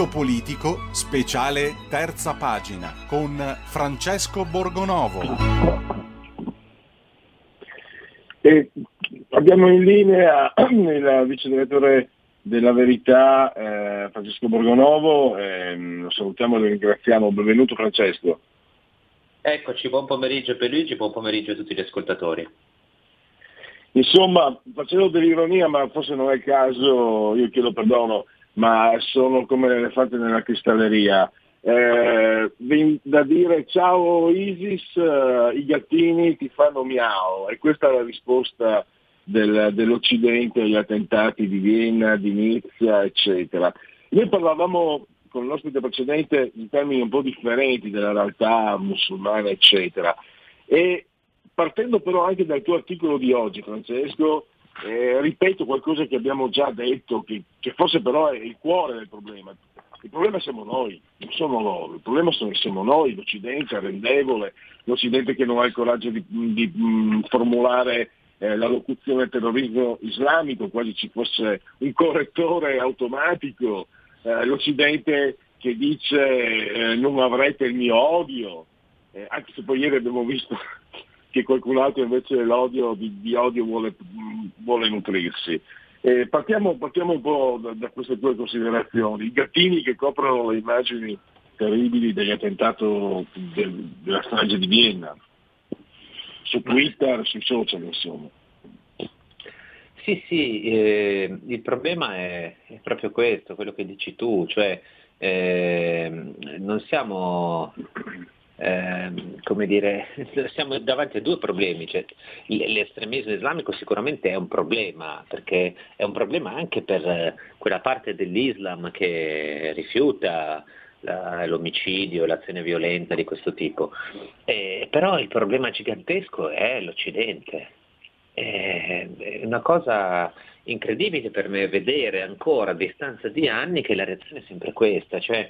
Speaker 5: Punto politico, speciale terza pagina, con Francesco Borgonovo.
Speaker 4: E abbiamo in linea il vice direttore della Verità, eh, Francesco Borgonovo, ehm, lo salutiamo e lo ringraziamo. Benvenuto Francesco.
Speaker 15: Eccoci, buon pomeriggio per Luigi, buon pomeriggio a tutti gli ascoltatori.
Speaker 4: Insomma, facevo dell'ironia, ma forse non è il caso, io chiedo perdono, ma sono come l'elefante nella cristalleria. Eh, da dire ciao Isis, eh, i gattini ti fanno miau e questa è la risposta del- dell'Occidente agli attentati di Vienna, di Nizza, eccetera. Noi parlavamo con l'ospite precedente in termini un po' differenti della realtà musulmana, eccetera. E partendo però anche dal tuo articolo di oggi, Francesco, eh, ripeto qualcosa che abbiamo già detto, che, che forse però è il cuore del problema. Il problema siamo noi, non sono loro, il problema sono, siamo noi, l'Occidente arrendevole, l'Occidente che non ha il coraggio di, di, mh, formulare eh, la locuzione terrorismo islamico, quasi ci fosse un correttore automatico, eh, l'Occidente che dice eh, non avrete il mio odio, eh, anche se poi ieri abbiamo visto che qualcun altro invece di, di odio vuole, vuole nutrirsi. Eh, partiamo, partiamo un po' da, da queste due considerazioni. I gattini che coprono le immagini terribili dell'attentato del- della strage di Vienna, su Twitter, sui social insomma.
Speaker 15: Sì, sì, eh, il problema è, è proprio questo, quello che dici tu, cioè ehm, non siamo ehm, come dire, siamo davanti a due problemi. Cioè, l'estremismo islamico sicuramente è un problema, perché è un problema anche per eh, quella parte dell'Islam che rifiuta la- l'omicidio, l'azione violenta di questo tipo. Eh, però il problema gigantesco è l'Occidente. Eh, È una cosa incredibile per me vedere ancora a distanza di anni che la reazione è sempre questa, cioè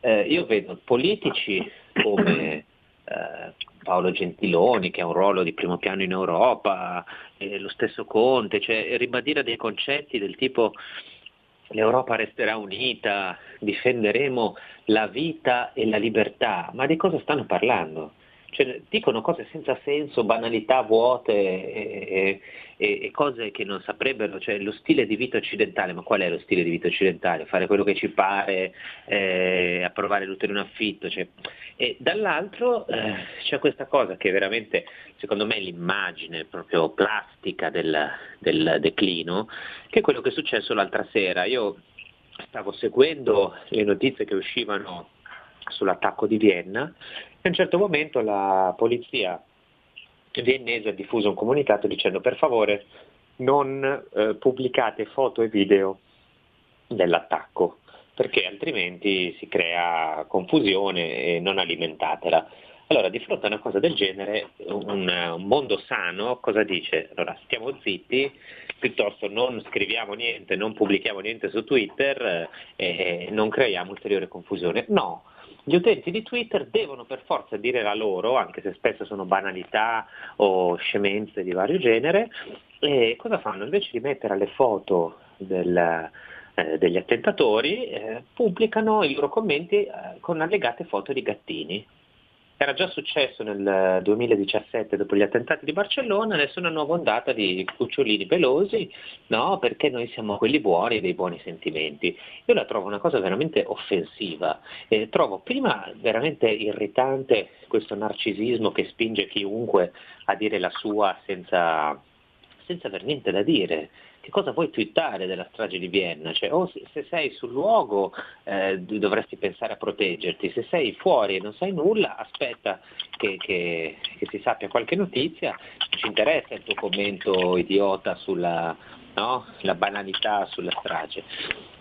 Speaker 15: eh, io vedo politici come eh, Paolo Gentiloni che ha un ruolo di primo piano in Europa, eh, lo stesso Conte, cioè ribadire dei concetti del tipo l'Europa resterà unita, difenderemo la vita e la libertà, ma di cosa stanno parlando? Cioè, dicono cose senza senso, banalità vuote e, e- e cose che non saprebbero, cioè lo stile di vita occidentale, ma qual è lo stile di vita occidentale? Fare quello che ci pare, eh, approvare l'utero in affitto, cioè. e dall'altro eh, c'è questa cosa che veramente secondo me è l'immagine proprio plastica del, del declino, che è quello che è successo l'altra sera. Io stavo seguendo le notizie che uscivano sull'attacco di Vienna e a un certo momento la polizia viennese ha diffuso un comunicato dicendo per favore non eh, pubblicate foto e video dell'attacco perché altrimenti si crea confusione e non alimentatela. Allora, di fronte a una cosa del genere, un, un mondo sano cosa dice? Allora, stiamo zitti, piuttosto non scriviamo niente, non pubblichiamo niente su Twitter eh, e non creiamo ulteriore confusione. No, gli utenti di Twitter devono per forza dire la loro, anche se spesso sono banalità o scemenze di vario genere, e cosa fanno? Invece di mettere le foto del, eh, degli attentatori, eh, pubblicano i loro commenti eh, con allegate foto di gattini. Era già successo nel 2017 dopo gli attentati di Barcellona, adesso una nuova ondata di cucciolini pelosi, no? perché noi siamo quelli buoni e dei buoni sentimenti. Io la trovo una cosa veramente offensiva, e trovo prima veramente irritante questo narcisismo che spinge chiunque a dire la sua senza, senza aver niente da dire. Che cosa vuoi twittare della strage di Vienna? Cioè, o se, se sei sul luogo eh, dovresti pensare a proteggerti, se sei fuori e non sai nulla, aspetta che, che- che si sappia qualche notizia, ci interessa il tuo commento idiota sulla no? la banalità sulla strage.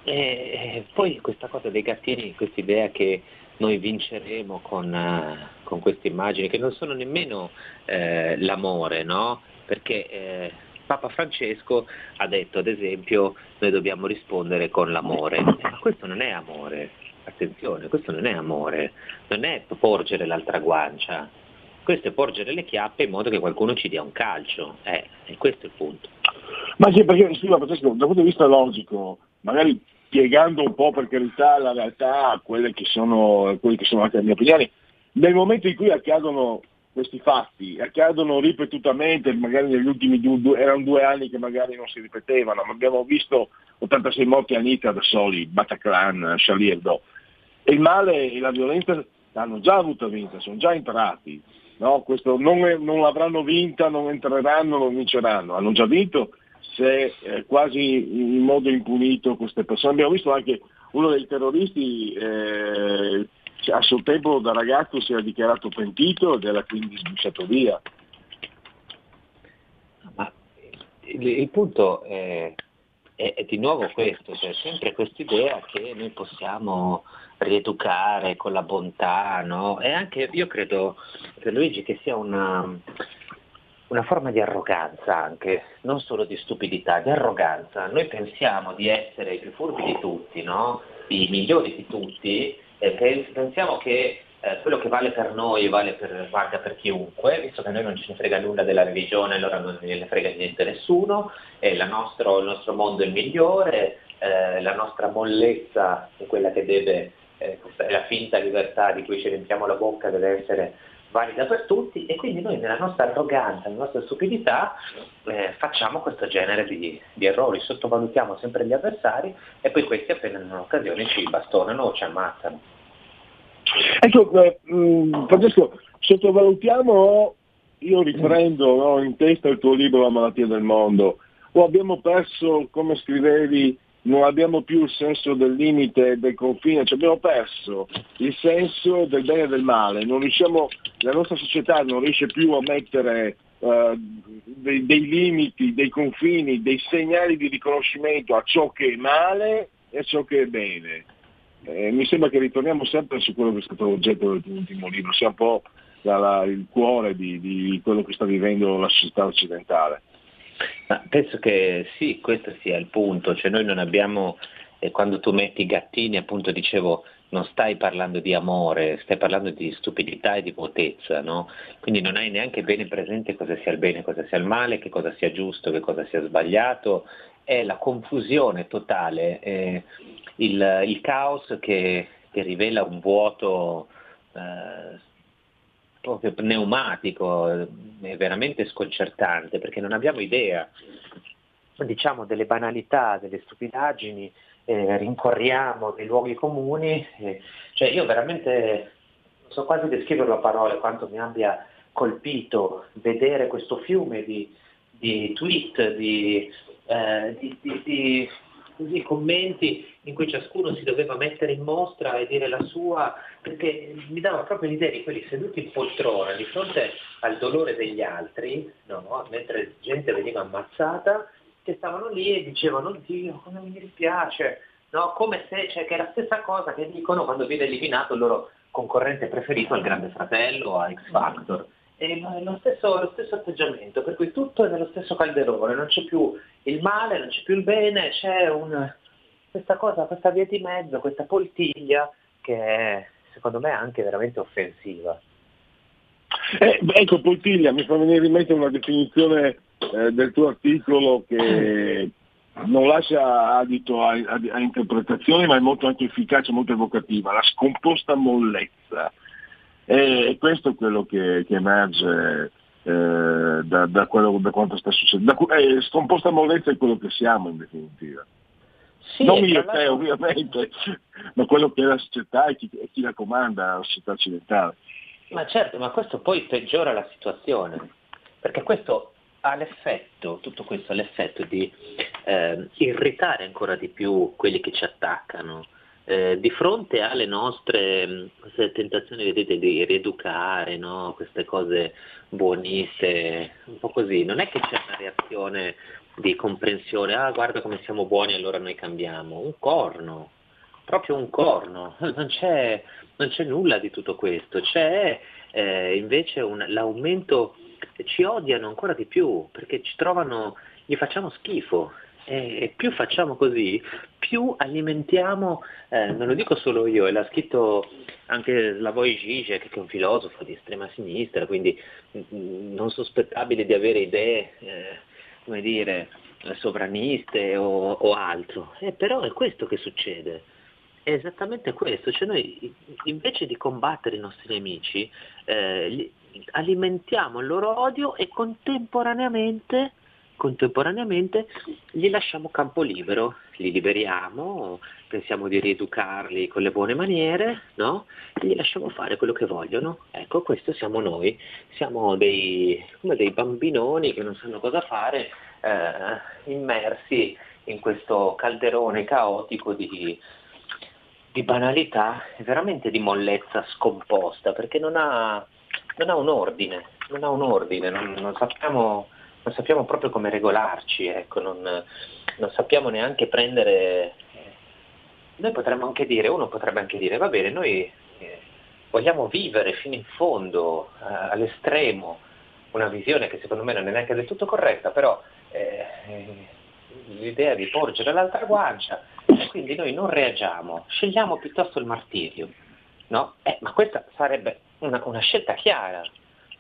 Speaker 15: E, poi questa cosa dei gattini, questa idea che noi vinceremo con, eh, con queste immagini, che non sono nemmeno eh, l'amore, no? perché eh, Papa Francesco ha detto ad esempio noi dobbiamo rispondere con l'amore, ma questo non è amore, attenzione, questo non è amore, non è porgere l'altra guancia, questo è porgere le chiappe in modo che qualcuno ci dia un calcio, eh, e questo è il punto.
Speaker 4: Ma sì, perché scusa Francesco, dal punto di vista logico, magari piegando un po' per carità la realtà a quelle che sono, quelle che sono anche le mie opinioni, nel momento in cui accadono questi fatti, accadono ripetutamente, magari negli ultimi due, erano due anni che magari non si ripetevano, ma abbiamo visto 86 morti a Nizza da soli, Bataclan, Charlie Hebdo, e il male e la violenza l'hanno già avuta vinta, sono già entrati, no? Non, è- non l'avranno vinta, non entreranno, non vinceranno, hanno già vinto se eh, quasi in modo impunito queste persone. Abbiamo visto anche uno dei terroristi eh, a suo tempo da ragazzo si era dichiarato pentito ed era quindi sbucciato via.
Speaker 15: Il, il punto è, è- è di nuovo questo, cioè sempre quest'idea che noi possiamo rieducare con la bontà, no? E anche io credo, per Luigi, che sia una, una forma di arroganza anche, non solo di stupidità, di arroganza. Noi pensiamo di essere i più furbi di tutti, no? I migliori di tutti, e pe- pensiamo che eh, quello che vale per noi vale per, valga per chiunque, visto che a noi non ce ne frega nulla della religione, allora non ne frega niente nessuno, nostro- il nostro mondo è il migliore, eh, la nostra mollezza è quella che deve, eh, la finta libertà di cui ci riempiamo la bocca, deve essere valida per tutti e quindi noi nella nostra arroganza, nella nostra stupidità eh, facciamo questo genere di, di errori, sottovalutiamo sempre gli avversari e poi questi appena in un'occasione ci bastonano o ci ammazzano.
Speaker 4: Ecco, eh, mh, Francesco, sottovalutiamo, io riprendo no, in testa il tuo libro La malattia del mondo, o abbiamo perso, come scrivevi, non abbiamo più il senso del limite, del confine, cioè abbiamo perso il senso del bene e del male, la nostra società non riesce più a mettere eh, dei, dei limiti, dei confini, dei segnali di riconoscimento a ciò che è male e a ciò che è bene. Eh, mi sembra che ritorniamo sempre su quello che è stato oggetto del tuo ultimo libro, sia un po' la- la- il cuore di, di quello che sta vivendo la società occidentale.
Speaker 15: Ma penso che sì, questo sia il punto, cioè noi non abbiamo, eh, quando tu metti i gattini, appunto dicevo, non stai parlando di amore, stai parlando di stupidità e di vuotezza, no? Quindi non hai neanche bene presente cosa sia il bene, cosa sia il male, che cosa sia giusto, che cosa sia sbagliato, è la confusione totale, eh, il, il caos che, che rivela un vuoto eh, proprio pneumatico, è veramente sconcertante perché non abbiamo idea diciamo delle banalità, delle stupidaggini, eh, rincorriamo dei luoghi comuni, eh, cioè io veramente non so quasi descriverlo a parole quanto mi abbia colpito vedere questo fiume di, di tweet, di, eh, di- di- di- così, commenti in cui ciascuno si doveva mettere in mostra e dire la sua, perché mi dava proprio l'idea di quelli seduti in poltrona di fronte al dolore degli altri, no? mentre gente veniva ammazzata, che stavano lì e dicevano Dio come mi dispiace, no? come se cioè, che è la stessa cosa che dicono quando viene eliminato il loro concorrente preferito al Grande Fratello o a X Factor. È lo stesso, lo stesso atteggiamento, per cui tutto è nello stesso calderone, non c'è più il male, non c'è più il bene, c'è un, questa cosa, questa via di mezzo, questa poltiglia che è secondo me anche veramente offensiva.
Speaker 4: Eh, ecco Poltiglia, mi fa venire in mente una definizione eh, del tuo articolo che non lascia adito a, a- a interpretazioni ma è molto anche efficace, molto evocativa, la scomposta mollezza. E, questo è quello che, che emerge eh, da, da quello- da quanto sta succedendo. Da eh, scomposta mollezza è quello che siamo in definitiva.
Speaker 15: Sì,
Speaker 4: non io te
Speaker 15: l'altro-
Speaker 4: ovviamente, ma quello che è la società e chi, chi la comanda, la società occidentale.
Speaker 15: Ma certo, ma questo poi peggiora la situazione, perché questo ha l'effetto, tutto questo ha l'effetto di eh, irritare ancora di più quelli che ci attaccano. Eh, di fronte alle nostre queste tentazioni vedete, di rieducare, no? queste cose buoniste, un po' così, non è che c'è una reazione di comprensione, ah guarda come siamo buoni allora noi cambiamo, un corno, proprio un corno, non c'è, non c'è nulla di tutto questo, c'è eh, invece un- l'aumento, ci odiano ancora di più perché ci trovano, gli facciamo schifo e, e più facciamo così, più alimentiamo, eh, non lo dico solo io, l'ha scritto anche Slavoj Žižek che è un filosofo di estrema sinistra, quindi mm, non sospettabile di avere idee, eh, come dire, sovraniste o, o altro. Eh, però è questo che succede. È esattamente questo, cioè noi invece di combattere i nostri nemici eh, li- alimentiamo il loro odio e contemporaneamente, contemporaneamente gli lasciamo campo libero, li liberiamo, pensiamo di rieducarli con le buone maniere, no? E gli lasciamo fare quello che vogliono. Ecco, questo siamo noi, siamo dei, come dei bambinoni che non sanno cosa fare, eh, immersi in questo calderone caotico di, di banalità e veramente di mollezza scomposta, perché non ha, non ha un ordine, non ha un ordine, non, non sappiamo, non sappiamo proprio come regolarci, ecco, non, non sappiamo neanche prendere... Noi potremmo anche dire, uno potrebbe anche dire, va bene, noi eh, vogliamo vivere fino in fondo, eh, all'estremo, una visione che secondo me non è neanche del tutto corretta, però eh, eh, l'idea di porgere l'altra guancia quindi noi non reagiamo, scegliamo piuttosto il martirio. No? Eh, ma questa sarebbe una, una scelta chiara,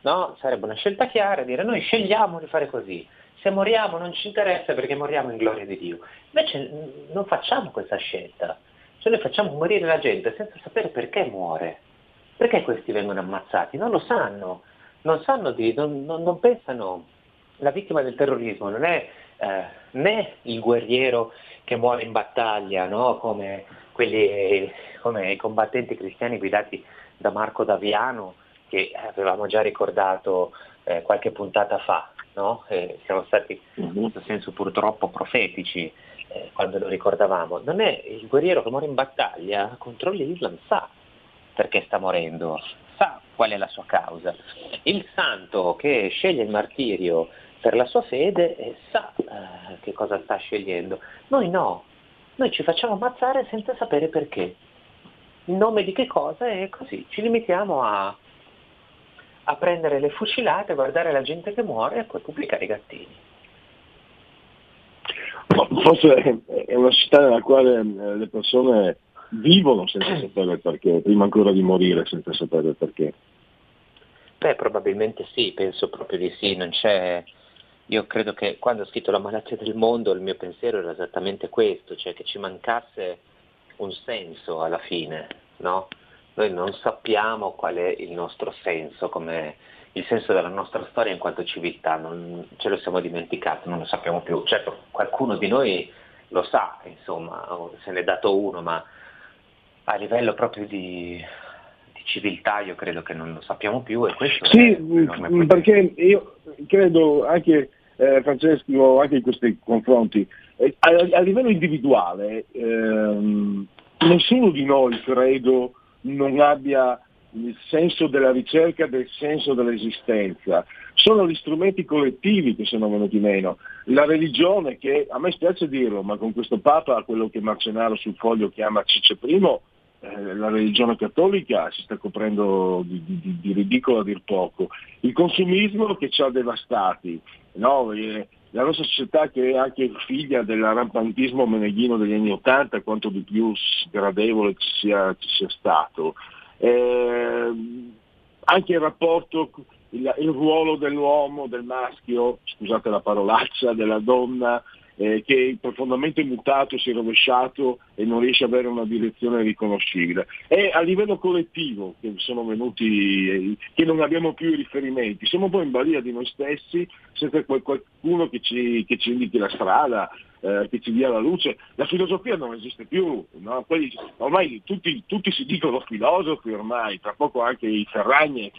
Speaker 15: no? Sarebbe una scelta chiara dire noi scegliamo di fare così. Se moriamo non ci interessa perché moriamo in gloria di Dio. Invece non facciamo questa scelta. Cioè noi facciamo morire la gente senza sapere perché muore. Perché questi vengono ammazzati? Non lo sanno. Non sanno di, non, non- non pensano. La vittima del terrorismo non è eh, né il guerriero che muore in battaglia, no? come, quelli, come i combattenti cristiani guidati da Marco Daviano, che avevamo già ricordato eh, qualche puntata fa. no? Siamo stati in questo senso purtroppo profetici eh, quando lo ricordavamo. Non è il guerriero che muore in battaglia contro l'Islam, sa perché sta morendo, sa qual è la sua causa. Il santo che sceglie il martirio per la sua fede eh, sa eh, che cosa sta scegliendo. Noi no, noi ci facciamo ammazzare senza sapere perché. In nome di che cosa e così ci limitiamo a, a prendere le fucilate, guardare la gente che muore e poi pubblicare i gattini.
Speaker 4: Forse è una società nella quale eh, le persone vivono senza sapere il perché, prima ancora di morire senza sapere il perché.
Speaker 15: Beh, probabilmente sì, penso proprio di sì, non c'è... Io credo che quando ho scritto La malattia del mondo il mio pensiero era esattamente questo, cioè che ci mancasse un senso alla fine, no? Noi non sappiamo qual è il nostro senso, come il senso della nostra storia in quanto civiltà, non ce lo siamo dimenticato, non lo sappiamo più. Certo, qualcuno di noi lo sa, insomma, se n'è dato uno, ma a livello proprio di, di civiltà io credo che non lo sappiamo più e questo
Speaker 4: Sì,
Speaker 15: è
Speaker 4: mh, perché io credo anche, eh, Francesco, anche in questi confronti, eh, a, a livello individuale, ehm, nessuno di noi credo non abbia il senso della ricerca del senso dell'esistenza. Sono gli strumenti collettivi che sono venuti meno. La religione, che a me spiace dirlo, ma con questo Papa, quello che Marcenaro sul foglio chiama Ciccio I, eh, la religione cattolica si sta coprendo di, di- di- di ridicolo a dir poco. Il consumismo che ci ha devastati, no? Eh, la nostra società che è anche figlia del rampantismo meneghino degli anni Ottanta, quanto di più sgradevole ci sia, ci sia stato. Eh, anche il rapporto, il, il ruolo dell'uomo, del maschio, scusate la parolaccia, della donna, eh, che è profondamente mutato, si è rovesciato e non riesce ad avere una direzione riconoscibile. E a livello collettivo che sono venuti, eh, che non abbiamo più i riferimenti, siamo un po' in balia di noi stessi senza qual- qualcuno che ci, che ci indichi la strada, eh, che ci dia la luce. La filosofia non esiste più, no? Poi ormai tutti, tutti si dicono filosofi ormai, tra poco anche i Ferragnez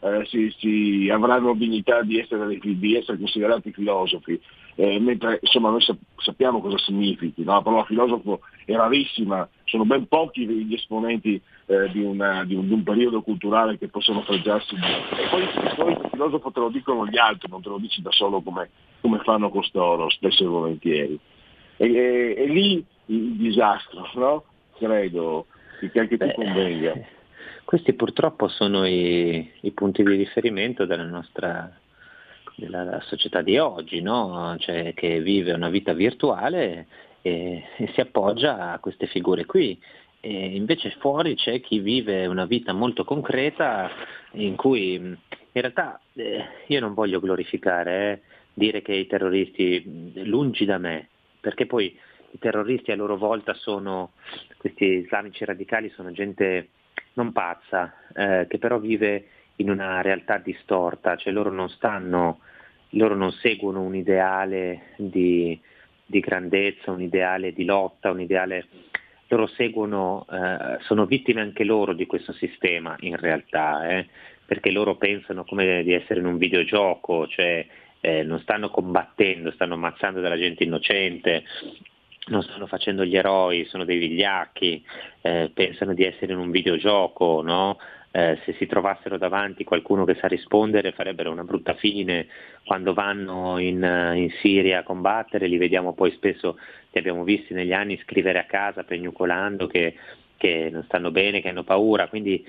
Speaker 4: eh, si, si avranno dignità di essere, di essere considerati filosofi, eh, mentre insomma noi sap- sappiamo cosa significhi, no? la parola filosofo è rarissima, sono ben pochi gli esponenti eh, di, una- di un, di un periodo culturale che possono fregiarsi. E poi, poi il filosofo te lo dicono gli altri, non te lo dici da solo come, come fanno costoro, spesso e volentieri. E, e- e lì il disastro, no? Credo che anche tu
Speaker 15: Beh,
Speaker 4: convenga.
Speaker 15: Questi purtroppo sono i, i punti di riferimento della nostra della società di oggi, no? Cioè, che vive una vita virtuale e, e si appoggia a queste figure qui. E invece fuori c'è chi vive una vita molto concreta in cui in realtà eh, io non voglio glorificare, eh, dire che i terroristi, lungi da me, perché poi i terroristi a loro volta sono, questi islamici radicali sono gente non pazza, eh, che però vive in una realtà distorta, cioè loro non stanno, loro non seguono un ideale di, di grandezza, un ideale di lotta, un ideale, loro seguono, eh, sono vittime anche loro di questo sistema in realtà, eh, perché loro pensano come di essere in un videogioco, cioè eh, non stanno combattendo, stanno ammazzando della gente innocente, non stanno facendo gli eroi, sono dei vigliacchi, eh, pensano di essere in un videogioco, no? Eh, se si trovassero davanti qualcuno che sa rispondere farebbero una brutta fine, quando vanno in, eh, in Siria a combattere li vediamo poi spesso, li abbiamo visti negli anni scrivere a casa pegnucolando che, che non stanno bene, che hanno paura, quindi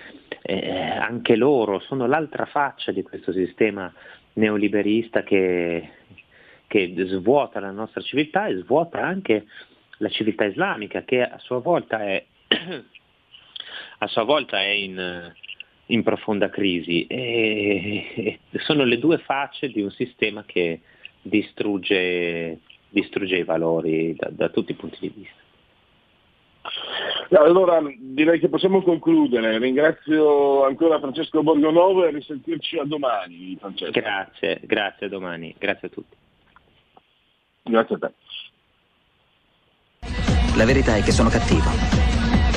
Speaker 15: eh, anche loro sono l'altra faccia di questo sistema neoliberista che, che svuota la nostra civiltà e svuota anche la civiltà islamica che a sua volta è, a sua volta è in, in profonda crisi e, sono le due facce di un sistema che distrugge, distrugge i valori da, da tutti i punti di vista.
Speaker 4: Allora direi che possiamo concludere. Ringrazio ancora Francesco Borgonovo e risentirci a domani, Francesco.
Speaker 15: Grazie, grazie a domani, grazie a tutti.
Speaker 4: Grazie a te.
Speaker 16: La verità è che sono cattivo.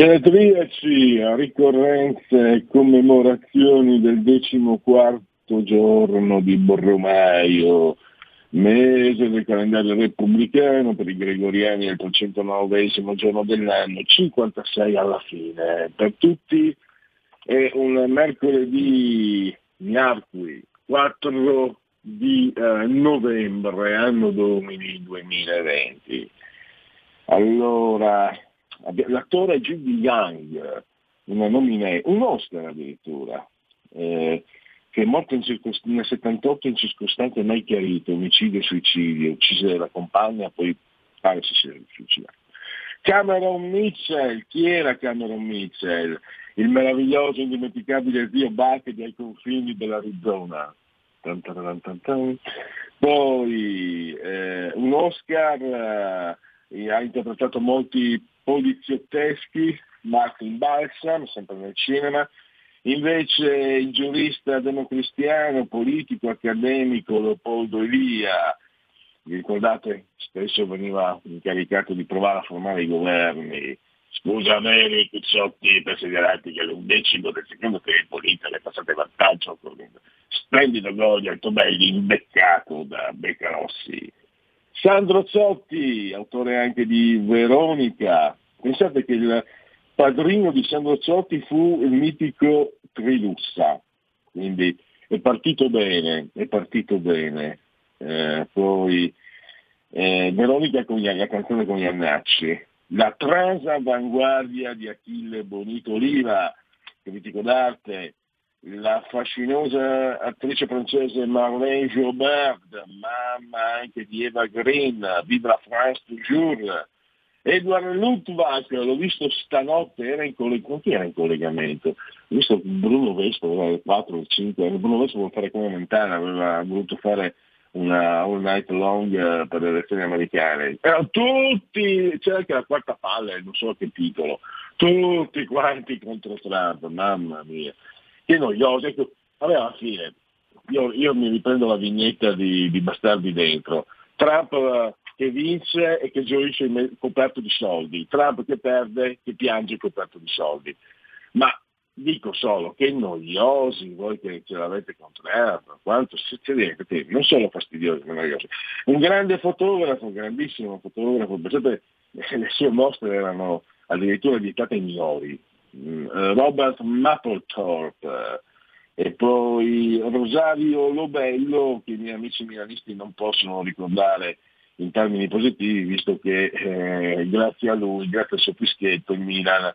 Speaker 4: Genetriaci a ricorrenze e commemorazioni del decimoquarto giorno di Borromaio, mese del calendario repubblicano, per i gregoriani è il 309 giorno dell'anno, 56 alla fine. Per tutti è un mercoledì miarqui, 4 di eh, novembre, anno domini 2020. Allora, L'attore Judy Young, una nomine, un Oscar addirittura, eh, che è morto in circos- nel 78 in circostanze mai chiarite, omicidio e suicidio, uccise dalla compagna, poi pare si sia suicidato. Cameron Mitchell, chi era Cameron Mitchell? Il meraviglioso, indimenticabile zio Bucket ai confini dell'Arizona. Tan tan tan. Poi eh, un Oscar eh, ha interpretato molti poliziotteschi, Martin Balsam, sempre nel cinema, invece il giurista democristiano, politico, accademico Leopoldo Elia, vi ricordate, spesso veniva incaricato di provare a formare i governi. Scusa Mary Cucciotti, considerati che l'undecimo del secondo tempo l'Italia è passata in vantaggio con un splendido gol di Altobelli imbeccato da Beccarossi. Sandro Zotti, autore anche di Veronica. Pensate che il padrino di Sandro Zotti fu il mitico Trilussa, quindi è partito bene, è partito bene. Eh, poi eh, Veronica con gli, la canzone con Iannacci, la transavanguardia di Achille Bonito Oliva, critico d'arte, la fascinosa attrice francese Marlène Jobard, mamma anche di Eva Green, Vive la France toujours, Edward Luttwak, l'ho visto stanotte, era in, collegamento, era in collegamento, ho visto Bruno Vespo, aveva le 4 o 5 anni, Bruno Vespo vuole fare come Mentana, aveva voluto fare una all night long eh, per le elezioni americane. Erano tutti, c'era anche la quarta palla, non so che titolo, tutti quanti contro Trump, mamma mia che noioso. Ecco, vabbè, alla fine, io, io, mi riprendo la vignetta di, di Bastardi dentro. Trump uh, che vince e che gioisce coperto di soldi, Trump che perde, che piange coperto di soldi. Ma dico solo che noiosi voi che ce l'avete contro Trump, quanto siete non solo fastidiosi, ma noiosi. Un grande fotografo, un grandissimo fotografo, pensate, le sue mostre erano addirittura vietate ai minori, eh, Robert Mapplethorpe eh, e poi Rosario Lobello che i miei amici milanisti non possono ricordare in termini positivi visto che eh, grazie a lui, grazie al suo fischietto il Milan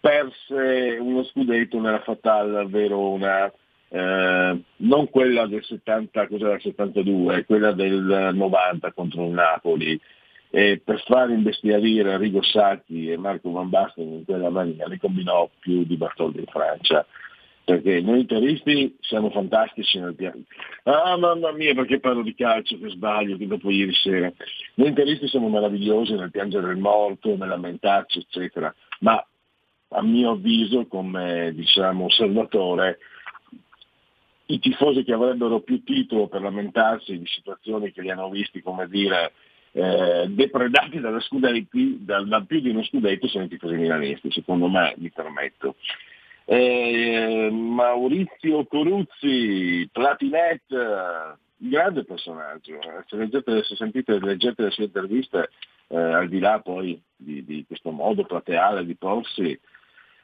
Speaker 4: perse uno scudetto nella Fatal Verona eh, non quella del 70, cos'era, 72, quella del 90 contro il Napoli e per far imbestialire Arrigo Sacchi e Marco Van Basten in quella maniera ne combinò più di Bartoldi in Francia perché noi interisti siamo fantastici nel piano. Ah mamma mia perché parlo di calcio che sbaglio che dopo ieri sera. Noi interisti siamo meravigliosi nel piangere il morto, nel lamentarci eccetera, ma a mio avviso come diciamo osservatore i tifosi che avrebbero più titolo per lamentarsi di situazioni che li hanno visti come dire eh, depredati dalla scudetti, da, da, più di uno scudetto sono i tifosi milanisti, secondo me, mi permetto. Eh, Maurizio Coruzzi, Platinet, grande personaggio, se, leggete, se sentite, leggete le sue interviste, eh, al di là poi di, di questo modo plateale di porsi,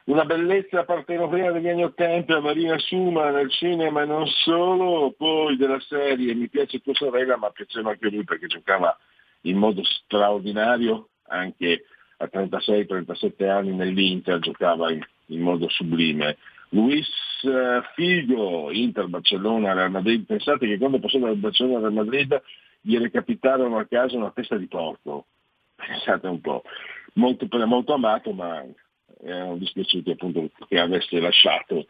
Speaker 4: una bellezza partenopea degli anni Ottanta, Marina Suma nel cinema e non solo, poi della serie Mi piace tua sorella, ma piaceva anche lui perché giocava in modo straordinario, anche a 36-37 anni nell'Inter giocava in, in modo sublime. Luis eh, Figo, Inter, Barcellona, Real Madrid, pensate che quando passò dal Barcellona al Real Madrid gli recapitarono a casa una testa di porco, pensate un po', molto, molto amato ma erano dispiaciuti appunto che avesse lasciato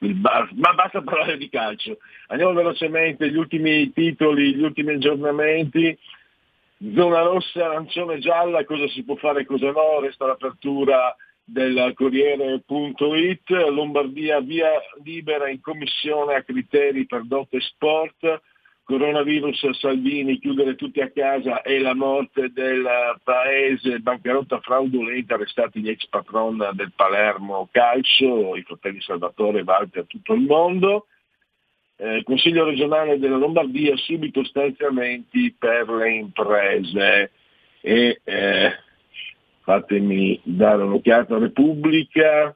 Speaker 4: il bar. Ma basta parlare di calcio, andiamo velocemente, gli ultimi titoli, gli ultimi aggiornamenti, zona rossa, arancione, gialla, cosa si può fare e cosa no, resta l'apertura del Corriere.it, Lombardia via libera in commissione a criteri per Dote Sport, coronavirus Salvini, chiudere tutti a casa e la morte del paese, bancarotta fraudolenta, arrestati gli ex patron del Palermo Calcio, i fratelli Salvatore e Walter tutto il mondo. Eh, Consiglio regionale della Lombardia, subito stanziamenti per le imprese. E eh, fatemi dare un'occhiata a Repubblica,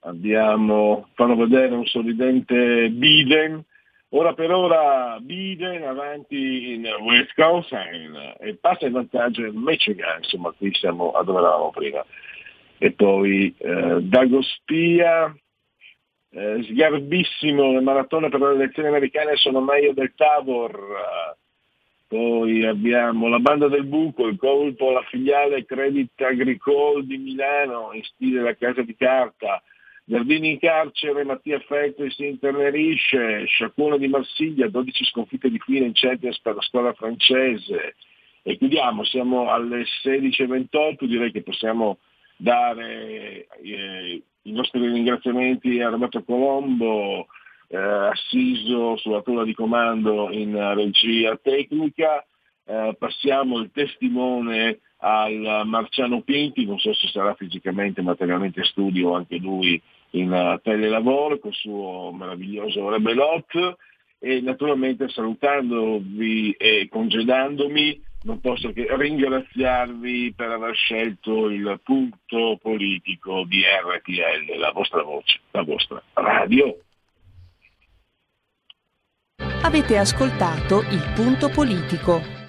Speaker 4: abbiamo, fanno vedere un sorridente Biden, ora per ora Biden avanti in Wisconsin e passa in vantaggio il Michigan, insomma qui siamo a dove eravamo prima. E poi eh, Dago Spia, eh, sgarbissimo, le maratone per le elezioni americane sono meglio del Tabor, eh, poi abbiamo la banda del buco, il colpo alla filiale Credit Agricole di Milano in stile la casa di carta, Verdini in carcere, Mattia Feltri si internerisce, Sciacquone di Marsiglia, 12 sconfitte di fine in Champions per la squadra francese. E chiudiamo, siamo alle 16.28, direi che possiamo dare eh, i nostri ringraziamenti a Roberto Colombo, eh, assiso sulla tolla di comando in regia tecnica. Eh, passiamo il testimone al Marciano Pinti, non so se sarà fisicamente, materialmente studio anche lui in uh, telelavoro col suo meraviglioso Rebelot e naturalmente salutandovi e congedandomi non posso che ringraziarvi per aver scelto il punto politico di RTL, la vostra voce, la vostra radio.
Speaker 11: Avete ascoltato il punto politico.